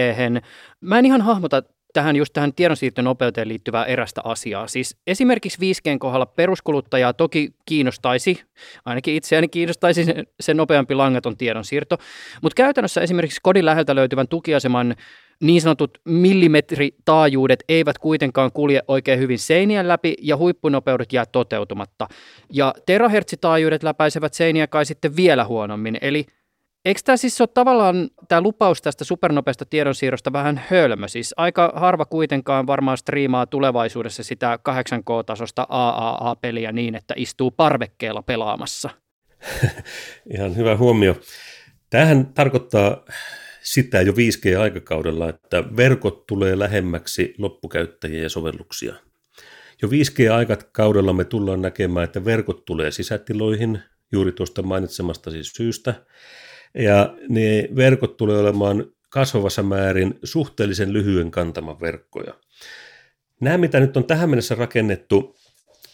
Mä en ihan hahmota tähän just tähän tiedonsiirtonopeuteen liittyvää erästä asiaa. Siis esimerkiksi 5Gn kohdalla peruskuluttajaa toki kiinnostaisi, ainakin itseäni kiinnostaisi se, se nopeampi langaton tiedonsiirto, mutta käytännössä esimerkiksi kodin läheltä löytyvän tukiaseman niin sanotut millimetritaajuudet eivät kuitenkaan kulje oikein hyvin seinien läpi ja huippunopeudet jää toteutumatta. Ja terahertsitaajuudet läpäisevät seiniä kai sitten vielä huonommin, eli Eikö tämä siis ole tavallaan tämä lupaus tästä supernopeasta tiedonsiirrosta vähän hölmö? Siis aika harva kuitenkaan varmaan striimaa tulevaisuudessa sitä 8K-tasosta AAA-peliä niin, että istuu parvekkeella pelaamassa. Ihan hyvä huomio. Tämähän tarkoittaa sitä jo 5G-aikakaudella, että verkot tulee lähemmäksi loppukäyttäjiä ja sovelluksia. Jo 5G-aikakaudella me tullaan näkemään, että verkot tulee sisätiloihin juuri tuosta mainitsemasta siis syystä, ja ne verkot tulee olemaan kasvavassa määrin suhteellisen lyhyen kantaman verkkoja. Nämä, mitä nyt on tähän mennessä rakennettu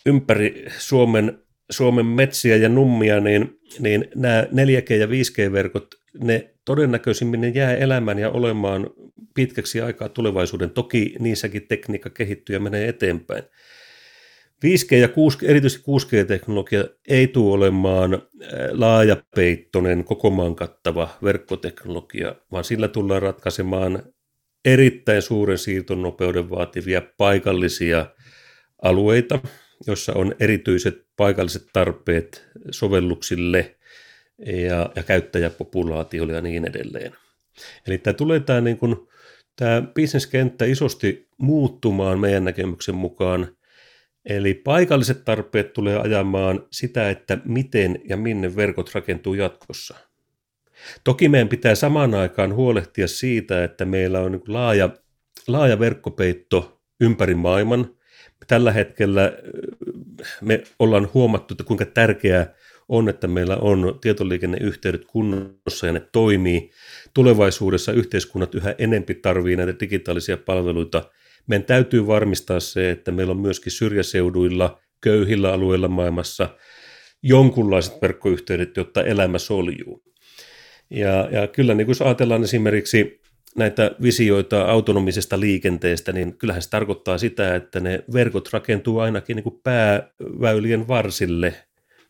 ympäri Suomen, Suomen metsiä ja nummia, niin, niin nämä 4G- ja 5G-verkot, ne todennäköisimmin ne jää elämään ja olemaan pitkäksi aikaa tulevaisuuden. Toki niissäkin tekniikka kehittyy ja menee eteenpäin. 5G ja 6, erityisesti 6G-teknologia ei tule olemaan laajapeittoinen, koko maan kattava verkkoteknologia, vaan sillä tullaan ratkaisemaan erittäin suuren siirtonopeuden vaativia paikallisia alueita, joissa on erityiset paikalliset tarpeet sovelluksille ja, ja käyttäjäpopulaatioille ja niin edelleen. Eli tämä tulee tämä, niin kuin, tämä bisneskenttä isosti muuttumaan meidän näkemyksen mukaan – Eli paikalliset tarpeet tulee ajamaan sitä, että miten ja minne verkot rakentuu jatkossa. Toki meidän pitää samaan aikaan huolehtia siitä, että meillä on niin laaja, laaja verkkopeitto ympäri maailman. Tällä hetkellä me ollaan huomattu, että kuinka tärkeää on, että meillä on tietoliikenneyhteydet kunnossa ja ne toimii. Tulevaisuudessa yhteiskunnat yhä enempi tarvii näitä digitaalisia palveluita – meidän täytyy varmistaa se, että meillä on myöskin syrjäseuduilla, köyhillä alueilla maailmassa jonkunlaiset verkkoyhteydet, jotta elämä soljuu. Ja, ja kyllä niin kun ajatellaan esimerkiksi näitä visioita autonomisesta liikenteestä, niin kyllähän se tarkoittaa sitä, että ne verkot rakentuu ainakin niin kuin pääväylien varsille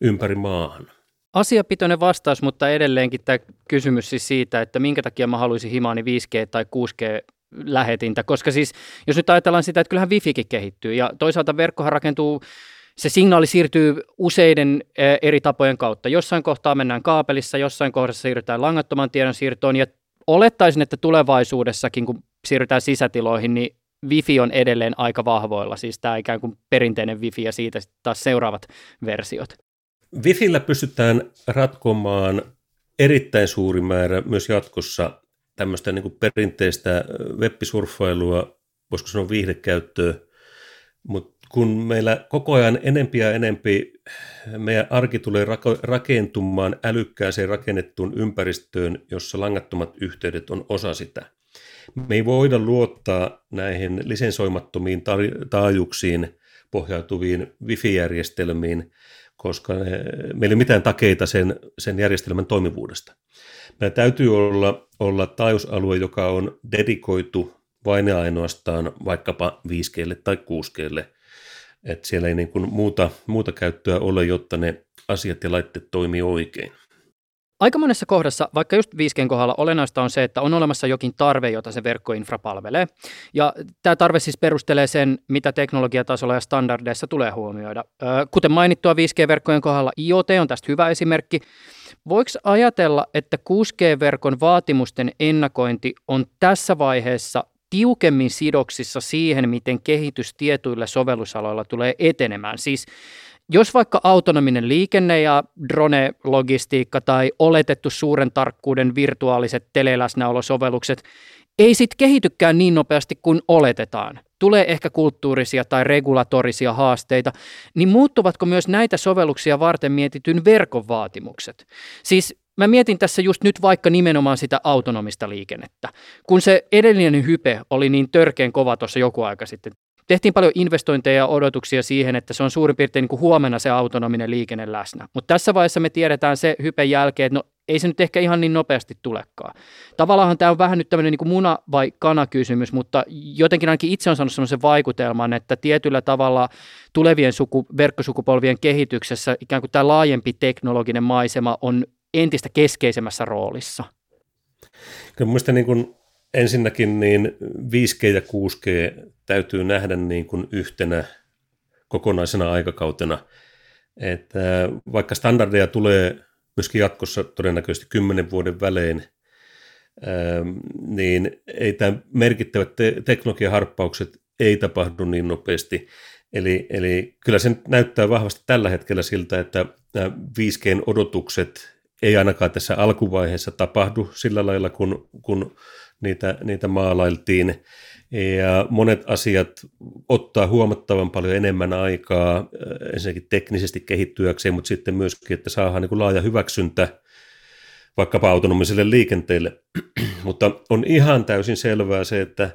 ympäri maahan. Asiapitoinen vastaus, mutta edelleenkin tämä kysymys siis siitä, että minkä takia mä haluaisin himaani 5G tai 6G lähetintä, koska siis jos nyt ajatellaan sitä, että kyllähän wifikin kehittyy ja toisaalta verkkohan rakentuu se signaali siirtyy useiden eri tapojen kautta. Jossain kohtaa mennään kaapelissa, jossain kohdassa siirrytään langattoman tiedon siirtoon ja olettaisin, että tulevaisuudessakin, kun siirrytään sisätiloihin, niin Wifi on edelleen aika vahvoilla, siis tämä ikään kuin perinteinen Wifi ja siitä taas seuraavat versiot. Wifillä pystytään ratkomaan erittäin suuri määrä myös jatkossa tämmöistä niin kuin perinteistä webbisurffailua, voisiko sanoa viihdekäyttöä, mutta kun meillä koko ajan enempi ja enempi meidän arki tulee rakentumaan älykkääseen rakennettuun ympäristöön, jossa langattomat yhteydet on osa sitä. Me ei voida luottaa näihin lisensoimattomiin taajuuksiin pohjautuviin wifi-järjestelmiin, koska ne, meillä ei ole mitään takeita sen, sen järjestelmän toimivuudesta. Meillä täytyy olla, olla taajuusalue, joka on dedikoitu vain ja ainoastaan vaikkapa 5 tai 6 että siellä ei niin kuin muuta, muuta käyttöä ole, jotta ne asiat ja laitteet toimii oikein. Aika monessa kohdassa, vaikka just 5G kohdalla, olennaista on se, että on olemassa jokin tarve, jota se verkkoinfra palvelee. Ja tämä tarve siis perustelee sen, mitä teknologiatasolla ja standardeissa tulee huomioida. Kuten mainittua 5G-verkkojen kohdalla, IoT on tästä hyvä esimerkki. Voiko ajatella, että 6G-verkon vaatimusten ennakointi on tässä vaiheessa tiukemmin sidoksissa siihen, miten kehitys tietyillä sovellusaloilla tulee etenemään? Siis jos vaikka autonominen liikenne ja drone-logistiikka tai oletettu suuren tarkkuuden virtuaaliset teleläsnäolosovellukset ei sitten kehitykään niin nopeasti kuin oletetaan, tulee ehkä kulttuurisia tai regulatorisia haasteita, niin muuttuvatko myös näitä sovelluksia varten mietityn verkon vaatimukset? Siis mä mietin tässä just nyt vaikka nimenomaan sitä autonomista liikennettä. Kun se edellinen hype oli niin törkeän kova tuossa joku aika sitten, tehtiin paljon investointeja ja odotuksia siihen, että se on suurin piirtein niin kuin huomenna se autonominen liikenne läsnä. Mutta tässä vaiheessa me tiedetään se hypen jälkeen, että no ei se nyt ehkä ihan niin nopeasti tulekaan. Tavallaan tämä on vähän nyt tämmöinen niin muna- vai kana-kysymys, mutta jotenkin ainakin itse on saanut sellaisen vaikutelman, että tietyllä tavalla tulevien suku, verkkosukupolvien kehityksessä ikään kuin tämä laajempi teknologinen maisema on entistä keskeisemmässä roolissa. Kyllä mielestäni niin kuin ensinnäkin niin 5G ja 6G täytyy nähdä niin kuin yhtenä kokonaisena aikakautena. Että vaikka standardeja tulee myöskin jatkossa todennäköisesti kymmenen vuoden välein, niin ei tämä merkittävät te- teknologiaharppaukset ei tapahdu niin nopeasti. Eli, eli kyllä se näyttää vahvasti tällä hetkellä siltä, että nämä 5G-odotukset ei ainakaan tässä alkuvaiheessa tapahdu sillä lailla, kun, kun niitä, niitä maalailtiin. Ja monet asiat ottaa huomattavan paljon enemmän aikaa äh, ensinnäkin teknisesti kehittyäkseen, mutta sitten myöskin, että saadaan niin kuin laaja hyväksyntä vaikkapa autonomiselle liikenteelle. mutta on ihan täysin selvää se, että,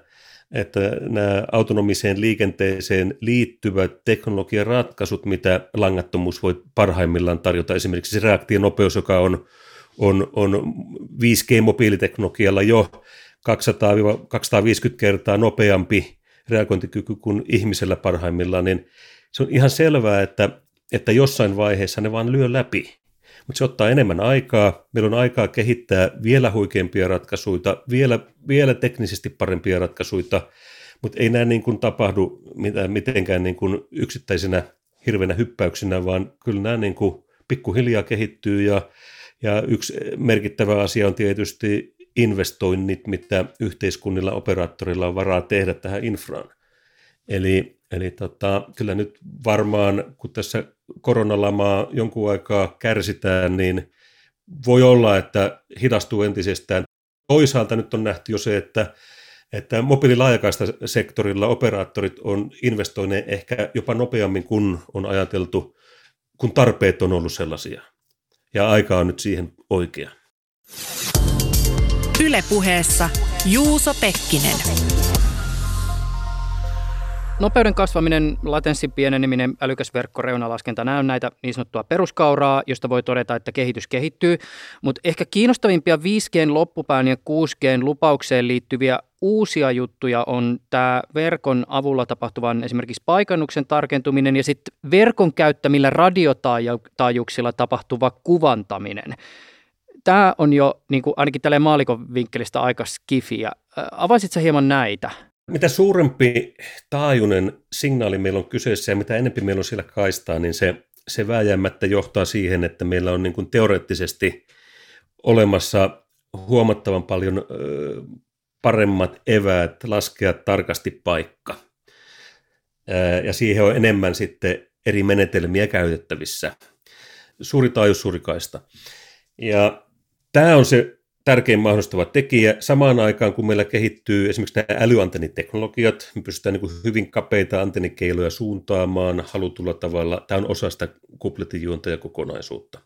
että nämä autonomiseen liikenteeseen liittyvät teknologiaratkaisut, mitä langattomuus voi parhaimmillaan tarjota, esimerkiksi se reaktionopeus, joka on, on, on 5G-mobiiliteknologialla jo 200-250 kertaa nopeampi reagointikyky kuin ihmisellä parhaimmillaan, niin se on ihan selvää, että, että jossain vaiheessa ne vaan lyö läpi. Mutta se ottaa enemmän aikaa. Meillä on aikaa kehittää vielä huikeampia ratkaisuja, vielä, vielä teknisesti parempia ratkaisuja, mutta ei nämä niin kuin tapahdu mitenkään niin kuin yksittäisenä hirveänä hyppäyksinä, vaan kyllä nämä niin kuin pikkuhiljaa kehittyy ja, ja yksi merkittävä asia on tietysti investoinnit, mitä yhteiskunnilla, operaattorilla on varaa tehdä tähän infraan. Eli, eli tota, kyllä nyt varmaan, kun tässä koronalamaa jonkun aikaa kärsitään, niin voi olla, että hidastuu entisestään. Toisaalta nyt on nähty jo se, että, että mobiililaajakaista sektorilla operaattorit on investoineet ehkä jopa nopeammin kuin on ajateltu, kun tarpeet on ollut sellaisia. Ja aika on nyt siihen oikea. Ylepuheessa Juuso Pekkinen. Nopeuden kasvaminen, latenssin pieneneminen, älykäs verkko, reunalaskenta, nämä on näitä niin sanottua peruskauraa, josta voi todeta, että kehitys kehittyy. Mutta ehkä kiinnostavimpia 5G loppupään ja 6G lupaukseen liittyviä uusia juttuja on tämä verkon avulla tapahtuvan esimerkiksi paikannuksen tarkentuminen ja sitten verkon käyttämillä radiotaajuuksilla tapahtuva kuvantaminen tämä on jo niin kuin ainakin tälle maalikon vinkkelistä aika skifiä. Avaisitko hieman näitä? Mitä suurempi taajuinen signaali meillä on kyseessä ja mitä enemmän meillä on siellä kaistaa, niin se, se vääjäämättä johtaa siihen, että meillä on niin kuin teoreettisesti olemassa huomattavan paljon paremmat eväät laskea tarkasti paikka. Ja siihen on enemmän sitten eri menetelmiä käytettävissä. Suuri taajuus, suuri kaista. Ja Tämä on se tärkein mahdollistava tekijä. Samaan aikaan, kun meillä kehittyy esimerkiksi nämä älyantenniteknologiat, me pystytään niin hyvin kapeita antennikeiloja suuntaamaan halutulla tavalla. Tämä on osa sitä kupletinjuontajakokonaisuutta.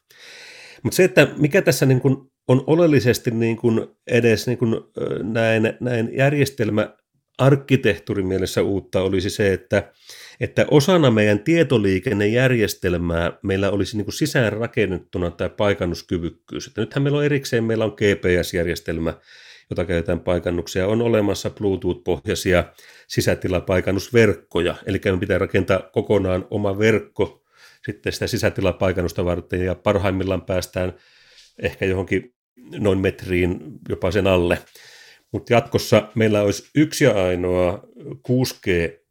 Mutta se, että mikä tässä niin kuin on oleellisesti niin kuin edes niin kuin näin, näin järjestelmä arkkitehtuurimielessä uutta olisi se, että että osana meidän tietoliikennejärjestelmää meillä olisi niin sisäänrakennettuna tämä paikannuskyvykkyys. Että nythän meillä on erikseen, meillä on GPS-järjestelmä, jota käytetään paikannuksia. On olemassa Bluetooth-pohjaisia sisätilapaikannusverkkoja, eli me pitää rakentaa kokonaan oma verkko sitten sitä sisätilapaikannusta varten, ja parhaimmillaan päästään ehkä johonkin noin metriin jopa sen alle. Mutta jatkossa meillä olisi yksi ja ainoa 6G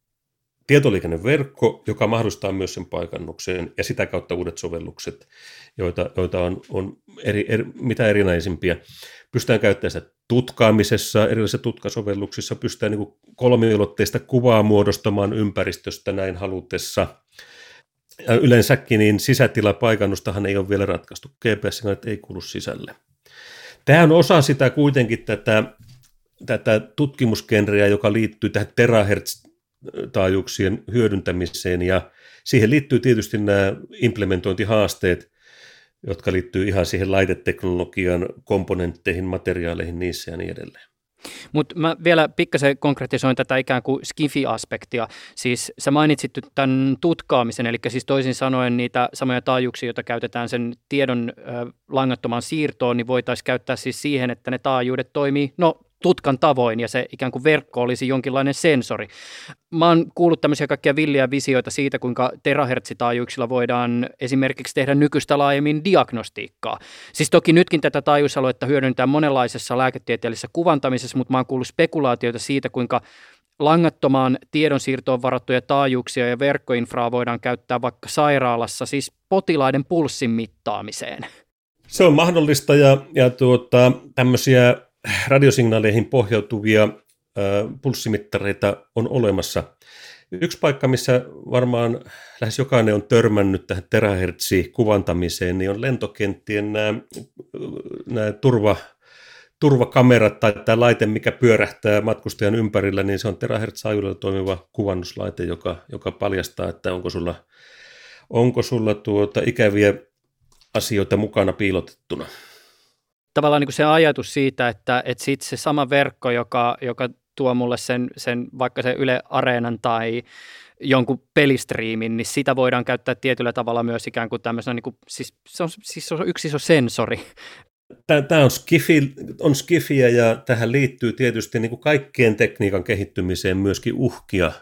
tietoliikenneverkko, joka mahdollistaa myös sen paikannukseen ja sitä kautta uudet sovellukset, joita, joita on, on eri, eri, mitä erinäisimpiä. Pystytään käyttämään sitä tutkaamisessa, erilaisissa tutkasovelluksissa, pystytään niin kolmiulotteista kuvaa muodostamaan ympäristöstä näin halutessa. Ja yleensäkin niin sisätilapaikannustahan ei ole vielä ratkaistu. gps ei kuulu sisälle. Tämä on osa sitä kuitenkin tätä, tätä tutkimusgenreä, joka liittyy tähän terahertz taajuuksien hyödyntämiseen ja siihen liittyy tietysti nämä implementointihaasteet, jotka liittyy ihan siihen laiteteknologian komponentteihin, materiaaleihin niissä ja niin edelleen. Mutta mä vielä pikkasen konkretisoin tätä ikään kuin skifi-aspektia. Siis sä mainitsit tämän tutkaamisen, eli siis toisin sanoen niitä samoja taajuuksia, joita käytetään sen tiedon ö, langattomaan siirtoon, niin voitaisiin käyttää siis siihen, että ne taajuudet toimii, no tutkan tavoin ja se ikään kuin verkko olisi jonkinlainen sensori. Mä oon kuullut tämmöisiä kaikkia villiä visioita siitä, kuinka terahertsitaajuuksilla voidaan esimerkiksi tehdä nykyistä laajemmin diagnostiikkaa. Siis toki nytkin tätä taajuusaluetta hyödyntää monenlaisessa lääketieteellisessä kuvantamisessa, mutta mä oon kuullut spekulaatioita siitä, kuinka langattomaan tiedonsiirtoon varattuja taajuuksia ja verkkoinfraa voidaan käyttää vaikka sairaalassa, siis potilaiden pulssin mittaamiseen. Se on mahdollista ja, ja tuota, tämmöisiä radiosignaaleihin pohjautuvia pulssimittareita on olemassa. Yksi paikka, missä varmaan lähes jokainen on törmännyt tähän terahertsi-kuvantamiseen, niin on lentokenttien nämä, nämä turva, turvakamerat tai tämä laite, mikä pyörähtää matkustajan ympärillä, niin se on terahertz toimiva kuvannuslaite, joka, joka paljastaa, että onko sulla, onko sulla tuota ikäviä asioita mukana piilotettuna tavallaan niin kuin se ajatus siitä, että, että sit se sama verkko, joka, joka tuo mulle sen, sen vaikka se Yle Areenan tai jonkun pelistriimin, niin sitä voidaan käyttää tietyllä tavalla myös ikään kuin tämmöisenä, niin kuin, siis, se on, siis se on yksi iso sensori. Tämä on, skifi, on skifiä ja tähän liittyy tietysti niin kuin kaikkien tekniikan kehittymiseen myöskin uhkia.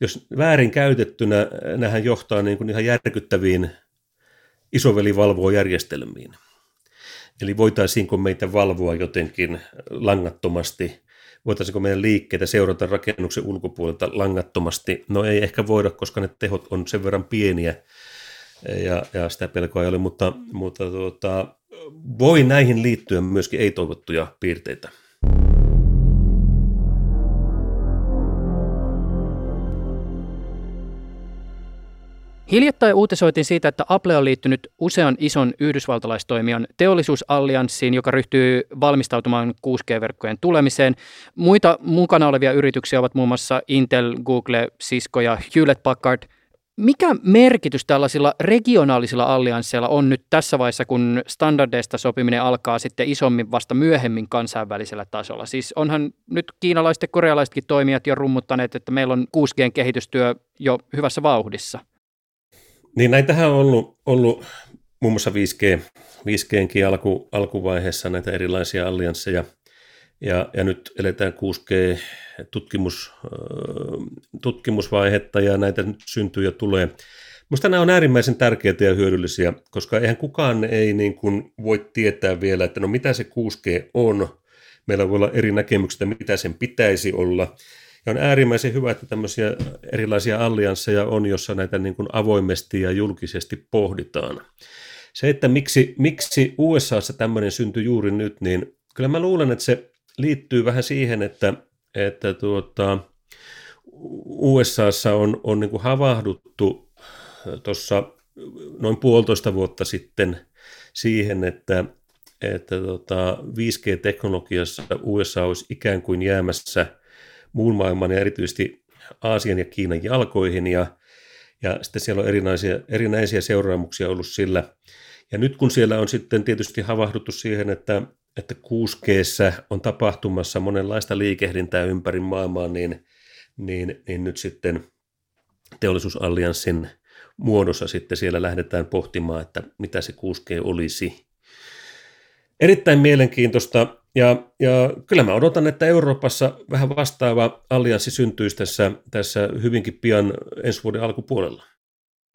Jos väärin käytettynä, nähän johtaa niin kuin ihan järkyttäviin isoveli valvoo järjestelmiin. Eli voitaisiinko meitä valvoa jotenkin langattomasti, voitaisiinko meidän liikkeitä seurata rakennuksen ulkopuolelta langattomasti. No ei ehkä voida, koska ne tehot on sen verran pieniä ja, ja sitä pelkoa ei ole, mutta, mutta tuota, voi näihin liittyä myöskin ei-toivottuja piirteitä. Hiljattain uutisoitiin siitä, että Apple on liittynyt usean ison yhdysvaltalaistoimijan teollisuusallianssiin, joka ryhtyy valmistautumaan 6G-verkkojen tulemiseen. Muita mukana olevia yrityksiä ovat muun muassa Intel, Google, Cisco ja Hewlett Packard. Mikä merkitys tällaisilla regionaalisilla alliansseilla on nyt tässä vaiheessa, kun standardeista sopiminen alkaa sitten isommin vasta myöhemmin kansainvälisellä tasolla? Siis onhan nyt kiinalaiset ja korealaisetkin toimijat jo rummuttaneet, että meillä on 6G-kehitystyö jo hyvässä vauhdissa. Niin näitähän on ollut, ollut muun muassa 5G, 5Gkin alku, alkuvaiheessa näitä erilaisia alliansseja, ja, ja nyt eletään 6G-tutkimus, tutkimusvaihetta, ja näitä nyt syntyy ja tulee. Minusta nämä on äärimmäisen tärkeitä ja hyödyllisiä, koska eihän kukaan ei niin kuin voi tietää vielä, että no mitä se 6G on. Meillä voi olla eri näkemyksiä, mitä sen pitäisi olla. Ja on äärimmäisen hyvä, että tämmöisiä erilaisia alliansseja on, jossa näitä niin kuin avoimesti ja julkisesti pohditaan. Se, että miksi, miksi USAssa tämmöinen syntyi juuri nyt, niin kyllä mä luulen, että se liittyy vähän siihen, että, että tuota, USAssa on, on niin kuin havahduttu tuossa noin puolitoista vuotta sitten siihen, että, että tota 5G-teknologiassa USA olisi ikään kuin jäämässä – muun maailman ja erityisesti Aasian ja Kiinan jalkoihin ja, ja sitten siellä on erinäisiä, erinäisiä seuraamuksia ollut sillä. Ja nyt kun siellä on sitten tietysti havahduttu siihen, että, että 6 g on tapahtumassa monenlaista liikehdintää ympäri maailmaa, niin, niin, niin nyt sitten teollisuusallianssin muodossa sitten siellä lähdetään pohtimaan, että mitä se 6G olisi. Erittäin mielenkiintoista. Ja, ja kyllä mä odotan, että Euroopassa vähän vastaava allianssi syntyisi tässä, tässä hyvinkin pian ensi vuoden alkupuolella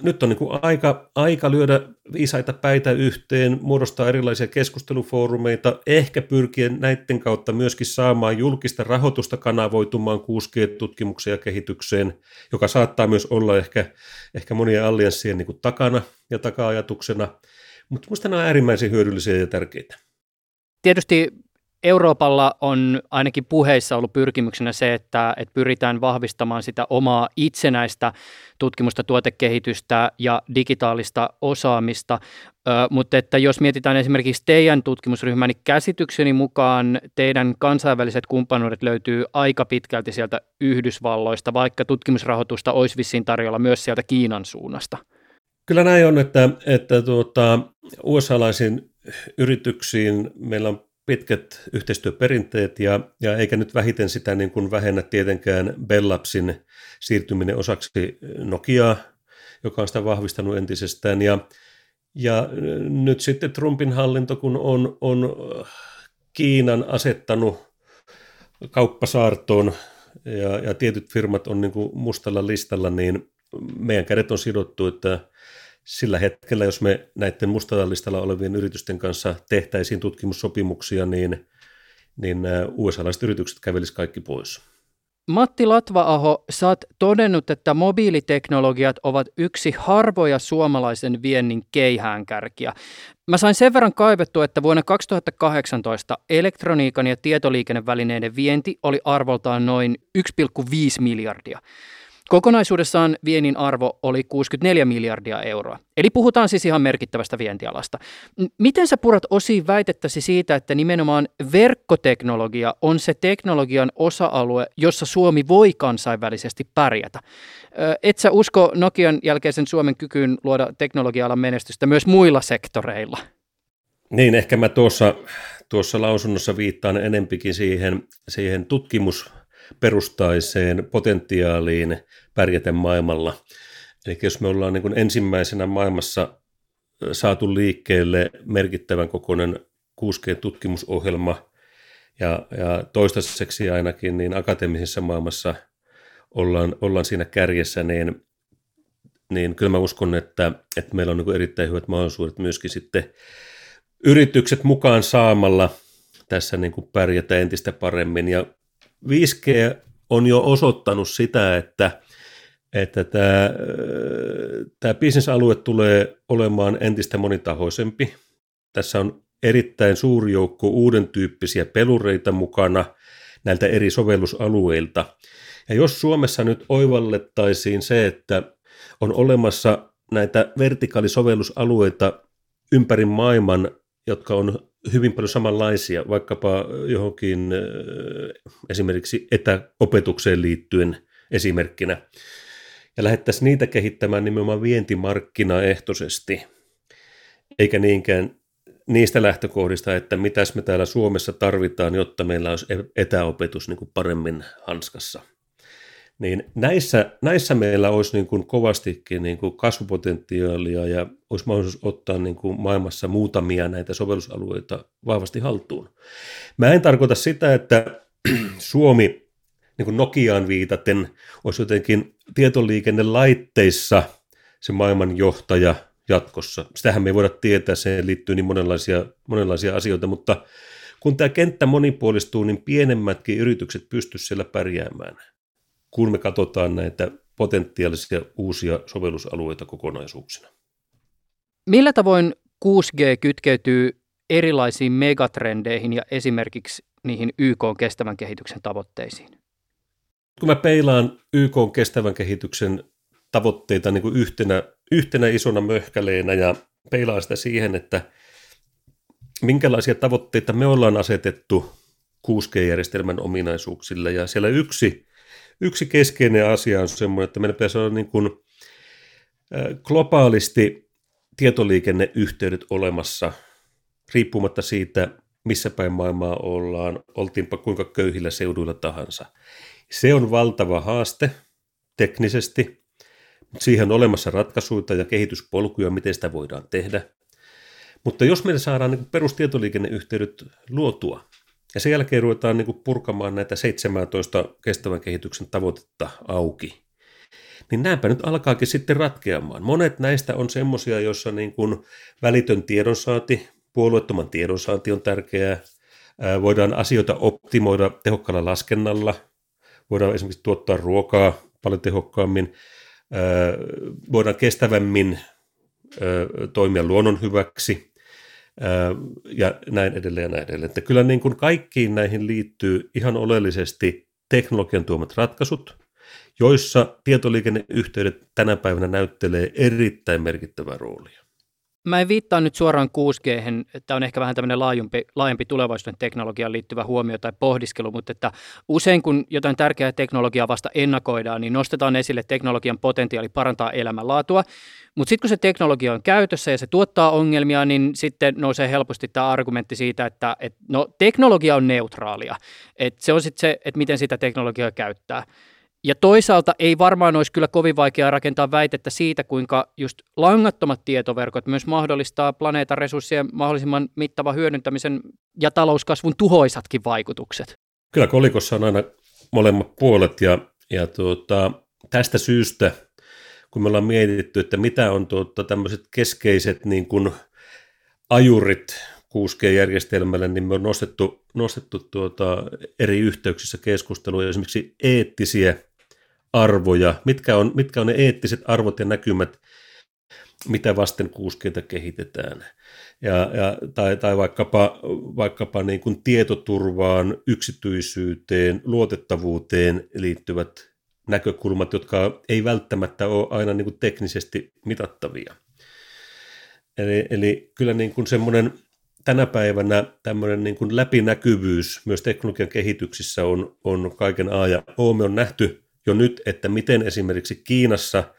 nyt on niin kuin aika, aika lyödä viisaita päitä yhteen, muodostaa erilaisia keskustelufoorumeita, ehkä pyrkiä näiden kautta myöskin saamaan julkista rahoitusta kanavoitumaan 6G-tutkimukseen ja kehitykseen, joka saattaa myös olla ehkä, ehkä monien allianssien niin kuin takana ja taka-ajatuksena. Mutta minusta nämä on äärimmäisen hyödyllisiä ja tärkeitä. Tietysti Euroopalla on ainakin puheissa ollut pyrkimyksenä se, että, että pyritään vahvistamaan sitä omaa itsenäistä tutkimusta, tuotekehitystä ja digitaalista osaamista. Ö, mutta että jos mietitään esimerkiksi teidän tutkimusryhmän, niin käsitykseni mukaan teidän kansainväliset kumppanuudet löytyy aika pitkälti sieltä Yhdysvalloista, vaikka tutkimusrahoitusta olisi vissiin tarjolla myös sieltä Kiinan suunnasta. Kyllä näin on, että, että tuota, USA-laisiin yrityksiin meillä on pitkät yhteistyöperinteet ja, ja eikä nyt vähiten sitä niin kuin vähennä tietenkään Bellapsin siirtyminen osaksi Nokiaa, joka on sitä vahvistanut entisestään. Ja, ja nyt sitten Trumpin hallinto, kun on, on Kiinan asettanut kauppasaartoon ja, ja tietyt firmat on niin kuin mustalla listalla, niin meidän kädet on sidottu, että sillä hetkellä, jos me näiden mustalla listalla olevien yritysten kanssa tehtäisiin tutkimussopimuksia, niin, niin USA-laiset yritykset kävelisivät kaikki pois. Matti Latvaaho, sä oot todennut, että mobiiliteknologiat ovat yksi harvoja suomalaisen viennin keihäänkärkiä. Mä sain sen verran kaivettua, että vuonna 2018 elektroniikan ja tietoliikennevälineiden vienti oli arvoltaan noin 1,5 miljardia. Kokonaisuudessaan viennin arvo oli 64 miljardia euroa. Eli puhutaan siis ihan merkittävästä vientialasta. Miten sä purat osiin väitettäsi siitä, että nimenomaan verkkoteknologia on se teknologian osa-alue, jossa Suomi voi kansainvälisesti pärjätä? Et sä usko Nokian jälkeisen Suomen kykyyn luoda teknologia-alan menestystä myös muilla sektoreilla? Niin, ehkä mä tuossa, tuossa lausunnossa viittaan enempikin siihen, siihen tutkimus- perustaiseen potentiaaliin pärjätä maailmalla. Eli jos me ollaan niin ensimmäisenä maailmassa saatu liikkeelle merkittävän kokoinen 6G-tutkimusohjelma ja, ja toistaiseksi ainakin niin akateemisessa maailmassa ollaan, ollaan siinä kärjessä, niin, niin kyllä mä uskon, että, että meillä on niin erittäin hyvät mahdollisuudet myöskin sitten yritykset mukaan saamalla tässä niin kuin pärjätä entistä paremmin. Ja 5G on jo osoittanut sitä, että, että tämä, tämä bisnesalue tulee olemaan entistä monitahoisempi. Tässä on erittäin suuri joukko uuden tyyppisiä pelureita mukana näiltä eri sovellusalueilta. Ja jos Suomessa nyt oivallettaisiin se, että on olemassa näitä vertikaalisovellusalueita ympäri maailman, jotka on hyvin paljon samanlaisia, vaikkapa johonkin esimerkiksi etäopetukseen liittyen esimerkkinä. Ja lähdettäisiin niitä kehittämään nimenomaan vientimarkkinaehtoisesti, eikä niinkään niistä lähtökohdista, että mitäs me täällä Suomessa tarvitaan, jotta meillä olisi etäopetus niin kuin paremmin hanskassa. Niin näissä, näissä meillä olisi niin kuin kovastikin niin kuin kasvupotentiaalia ja olisi mahdollisuus ottaa niin kuin maailmassa muutamia näitä sovellusalueita vahvasti haltuun. Mä en tarkoita sitä, että Suomi niin kuin Nokiaan viitaten olisi jotenkin tietoliikennelaitteissa se maailman johtaja jatkossa. Sitähän me ei voida tietää, se liittyy niin monenlaisia, monenlaisia asioita, mutta kun tämä kenttä monipuolistuu, niin pienemmätkin yritykset pystyisivät siellä pärjäämään kun me katsotaan näitä potentiaalisia uusia sovellusalueita kokonaisuuksina. Millä tavoin 6G kytkeytyy erilaisiin megatrendeihin ja esimerkiksi niihin YK kestävän kehityksen tavoitteisiin? Kun mä peilaan YK kestävän kehityksen tavoitteita niin kuin yhtenä, yhtenä isona möhkäleenä ja peilaan sitä siihen, että minkälaisia tavoitteita me ollaan asetettu 6G-järjestelmän ominaisuuksille. Ja siellä yksi yksi keskeinen asia on semmoinen, että meidän pitäisi olla niin kuin globaalisti tietoliikenneyhteydet olemassa, riippumatta siitä, missä päin maailmaa ollaan, oltiinpa kuinka köyhillä seuduilla tahansa. Se on valtava haaste teknisesti, mutta siihen on olemassa ratkaisuja ja kehityspolkuja, miten sitä voidaan tehdä. Mutta jos me saadaan niin perustietoliikenneyhteydet luotua, ja sen jälkeen ruvetaan niin purkamaan näitä 17 kestävän kehityksen tavoitetta auki, niin näinpä nyt alkaakin sitten ratkeamaan. Monet näistä on semmoisia, joissa niin kuin välitön tiedonsaanti, puolueettoman tiedonsaanti on tärkeää, voidaan asioita optimoida tehokkaalla laskennalla, voidaan esimerkiksi tuottaa ruokaa paljon tehokkaammin, voidaan kestävämmin toimia luonnon hyväksi ja näin edelleen ja näin edelleen. Että kyllä niin kuin kaikkiin näihin liittyy ihan oleellisesti teknologian tuomat ratkaisut, joissa tietoliikenneyhteydet tänä päivänä näyttelee erittäin merkittävää roolia. Mä en viittaa nyt suoraan 6G, että on ehkä vähän tämmöinen laajempi, laajempi tulevaisuuden teknologiaan liittyvä huomio tai pohdiskelu, mutta että usein kun jotain tärkeää teknologiaa vasta ennakoidaan, niin nostetaan esille teknologian potentiaali parantaa elämänlaatua. Mutta sitten kun se teknologia on käytössä ja se tuottaa ongelmia, niin sitten nousee helposti tämä argumentti siitä, että et, no, teknologia on neutraalia. Et se on sitten se, että miten sitä teknologiaa käyttää. Ja toisaalta ei varmaan olisi kyllä kovin vaikeaa rakentaa väitettä siitä, kuinka just langattomat tietoverkot myös mahdollistaa planeetan resurssien mahdollisimman mittava hyödyntämisen ja talouskasvun tuhoisatkin vaikutukset. Kyllä kolikossa on aina molemmat puolet ja, ja tuota, tästä syystä, kun me ollaan mietitty, että mitä on tuota, tämmöiset keskeiset niin kuin ajurit 6G-järjestelmälle, niin me on nostettu, nostettu tuota, eri yhteyksissä keskusteluja esimerkiksi eettisiä arvoja, mitkä on, mitkä on ne eettiset arvot ja näkymät, mitä vasten 6G kehitetään. Ja, ja, tai, tai vaikkapa, vaikkapa niin kuin tietoturvaan, yksityisyyteen, luotettavuuteen liittyvät näkökulmat, jotka ei välttämättä ole aina niin kuin teknisesti mitattavia. Eli, eli kyllä niin kuin semmoinen tänä päivänä tämmöinen niin kuin läpinäkyvyys myös teknologian kehityksissä on, on kaiken A ja O. Me on nähty jo nyt, että miten esimerkiksi Kiinassa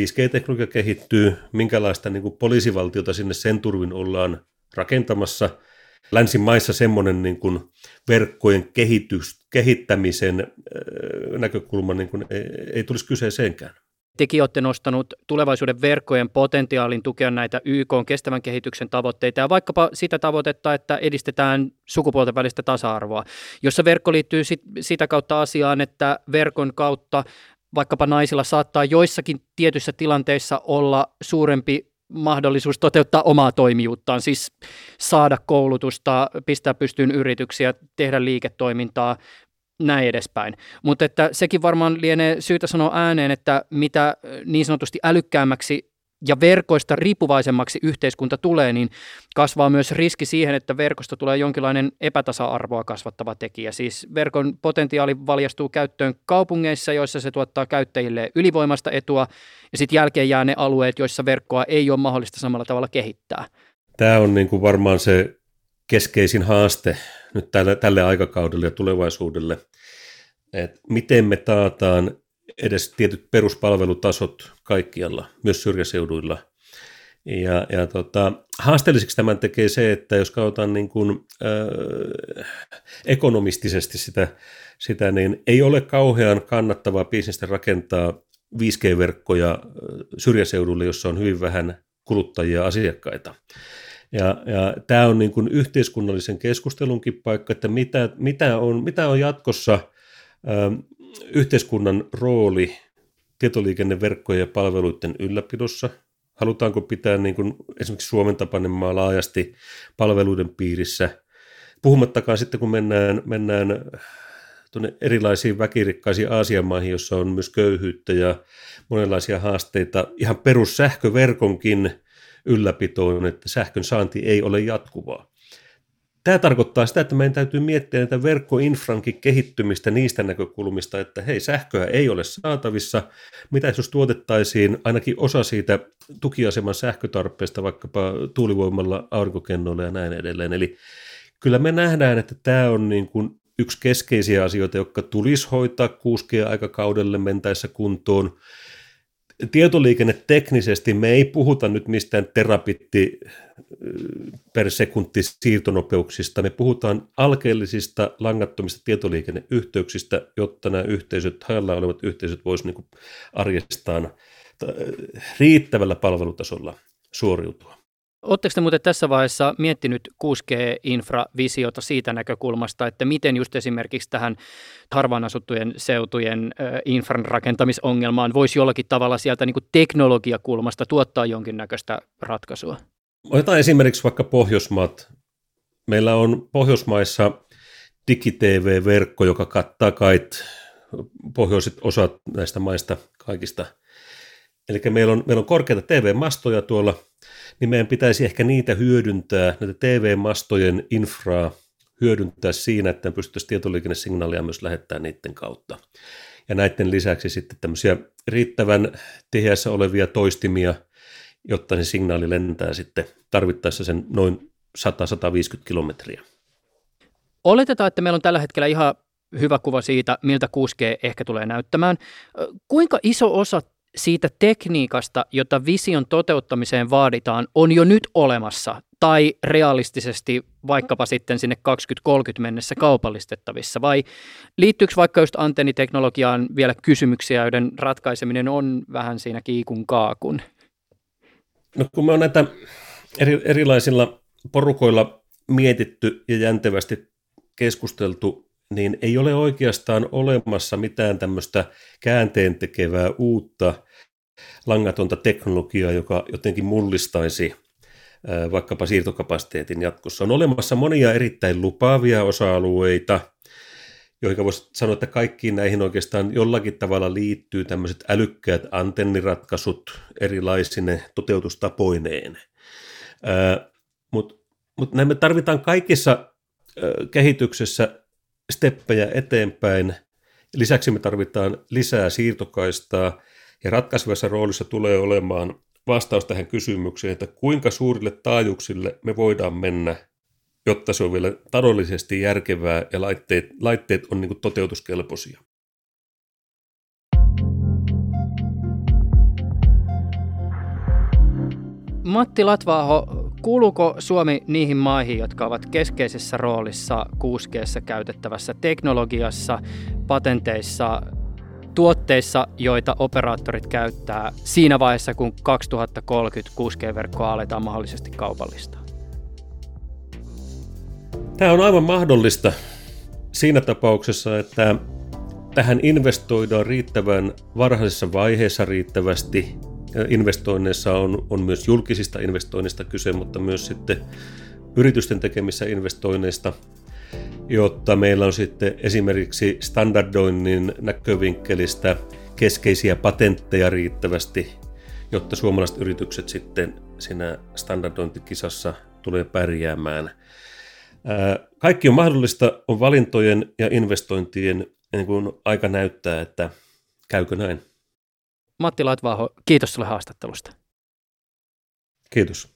5G-teknologia kehittyy, minkälaista niin kuin poliisivaltiota sinne sen turvin ollaan rakentamassa. Länsimaissa semmoinen niin kuin verkkojen kehitys, kehittämisen näkökulma niin kuin ei, ei tulisi kyseeseenkään. Tekin olette nostanut tulevaisuuden verkkojen potentiaalin tukea näitä YK kestävän kehityksen tavoitteita ja vaikkapa sitä tavoitetta, että edistetään sukupuolten välistä tasa-arvoa, jossa verkko liittyy sit, sitä kautta asiaan, että verkon kautta vaikkapa naisilla saattaa joissakin tietyissä tilanteissa olla suurempi mahdollisuus toteuttaa omaa toimijuuttaan, siis saada koulutusta, pistää pystyyn yrityksiä, tehdä liiketoimintaa, näin edespäin. Mutta että sekin varmaan lienee syytä sanoa ääneen, että mitä niin sanotusti älykkäämmäksi ja verkoista riippuvaisemmaksi yhteiskunta tulee, niin kasvaa myös riski siihen, että verkosta tulee jonkinlainen epätasa-arvoa kasvattava tekijä. Siis verkon potentiaali valjastuu käyttöön kaupungeissa, joissa se tuottaa käyttäjille ylivoimasta etua, ja sitten jälkeen jää ne alueet, joissa verkkoa ei ole mahdollista samalla tavalla kehittää. Tämä on niin kuin varmaan se keskeisin haaste nyt tälle, tälle aikakaudelle ja tulevaisuudelle, että miten me taataan edes tietyt peruspalvelutasot kaikkialla, myös syrjäseuduilla. Ja, ja tota, haasteelliseksi tämän tekee se, että jos katsotaan niin kuin, äh, ekonomistisesti sitä, sitä, niin ei ole kauhean kannattavaa bisnestä rakentaa 5G-verkkoja syrjäseudulle, jossa on hyvin vähän kuluttajia asiakkaita. Ja, ja tämä on niin kuin yhteiskunnallisen keskustelunkin paikka, että mitä, mitä, on, mitä on jatkossa ö, yhteiskunnan rooli tietoliikenneverkkojen ja palveluiden ylläpidossa. Halutaanko pitää niin kuin esimerkiksi Suomen tapainen maa laajasti palveluiden piirissä, puhumattakaan sitten kun mennään, mennään tuonne erilaisiin väkirikkaisiin Aasian maihin, jossa on myös köyhyyttä ja monenlaisia haasteita, ihan perussähköverkonkin ylläpitoon, että sähkön saanti ei ole jatkuvaa. Tämä tarkoittaa sitä, että meidän täytyy miettiä näitä verkkoinfrankin kehittymistä niistä näkökulmista, että hei, sähköä ei ole saatavissa. Mitä jos tuotettaisiin ainakin osa siitä tukiaseman sähkötarpeesta vaikkapa tuulivoimalla, aurinkokennoilla ja näin edelleen. Eli kyllä me nähdään, että tämä on niin kuin yksi keskeisiä asioita, jotka tulisi hoitaa 6G-aikakaudelle mentäessä kuntoon tietoliikenne teknisesti me ei puhuta nyt mistään terapitti per sekunti siirtonopeuksista, me puhutaan alkeellisista langattomista tietoliikenneyhteyksistä, jotta nämä yhteisöt, hajalla olevat yhteisöt voisivat niin arjestaan riittävällä palvelutasolla suoriutua. Oletteko te muuten tässä vaiheessa miettinyt 6G-infravisiota siitä näkökulmasta, että miten just esimerkiksi tähän harvaan asuttujen seutujen infran rakentamisongelmaan voisi jollakin tavalla sieltä niin kuin teknologiakulmasta tuottaa jonkinnäköistä ratkaisua? Otetaan esimerkiksi vaikka Pohjoismaat. Meillä on Pohjoismaissa digitv-verkko, joka kattaa kait pohjoiset osat näistä maista kaikista. Eli meillä on, meillä on korkeita TV-mastoja tuolla, niin meidän pitäisi ehkä niitä hyödyntää, näitä TV-mastojen infraa hyödyntää siinä, että pystyttäisiin tietoliikennesignaalia myös lähettää niiden kautta. Ja näiden lisäksi sitten tämmöisiä riittävän tiheässä olevia toistimia, jotta se signaali lentää sitten tarvittaessa sen noin 100-150 kilometriä. Oletetaan, että meillä on tällä hetkellä ihan hyvä kuva siitä, miltä 6G ehkä tulee näyttämään. Kuinka iso osa siitä tekniikasta, jota vision toteuttamiseen vaaditaan, on jo nyt olemassa tai realistisesti vaikkapa sitten sinne 2030 mennessä kaupallistettavissa? Vai liittyykö vaikka just antenniteknologiaan vielä kysymyksiä, joiden ratkaiseminen on vähän siinä kiikun kaakun? No kun me on näitä eri, erilaisilla porukoilla mietitty ja jäntevästi keskusteltu, niin ei ole oikeastaan olemassa mitään tämmöistä käänteen tekevää uutta langatonta teknologiaa, joka jotenkin mullistaisi vaikkapa siirtokapasiteetin jatkossa. On olemassa monia erittäin lupaavia osa-alueita, joihin voisi sanoa, että kaikkiin näihin oikeastaan jollakin tavalla liittyy tämmöiset älykkäät antenniratkaisut erilaisine toteutustapoineen. Mutta mut näin me tarvitaan kaikissa kehityksessä steppejä eteenpäin. Lisäksi me tarvitaan lisää siirtokaistaa ja ratkaisevassa roolissa tulee olemaan vastaus tähän kysymykseen, että kuinka suurille taajuuksille me voidaan mennä, jotta se on vielä taloudellisesti järkevää ja laitteet, laitteet on niin toteutuskelpoisia. Matti Latvaaho, kuuluuko Suomi niihin maihin, jotka ovat keskeisessä roolissa 6 käytettävässä teknologiassa, patenteissa, tuotteissa, joita operaattorit käyttää siinä vaiheessa, kun 2030 6G-verkkoa aletaan mahdollisesti kaupallistaa? Tämä on aivan mahdollista siinä tapauksessa, että tähän investoidaan riittävän varhaisessa vaiheessa riittävästi investoinneissa on, on myös julkisista investoinnista kyse, mutta myös sitten yritysten tekemissä investoinneista, jotta meillä on sitten esimerkiksi standardoinnin näkövinkkelistä keskeisiä patentteja riittävästi, jotta suomalaiset yritykset sitten siinä standardointikisassa tulee pärjäämään. Kaikki on mahdollista, on valintojen ja investointien niin kuin aika näyttää, että käykö näin. Matti Laitvaaho, kiitos sinulle haastattelusta. Kiitos.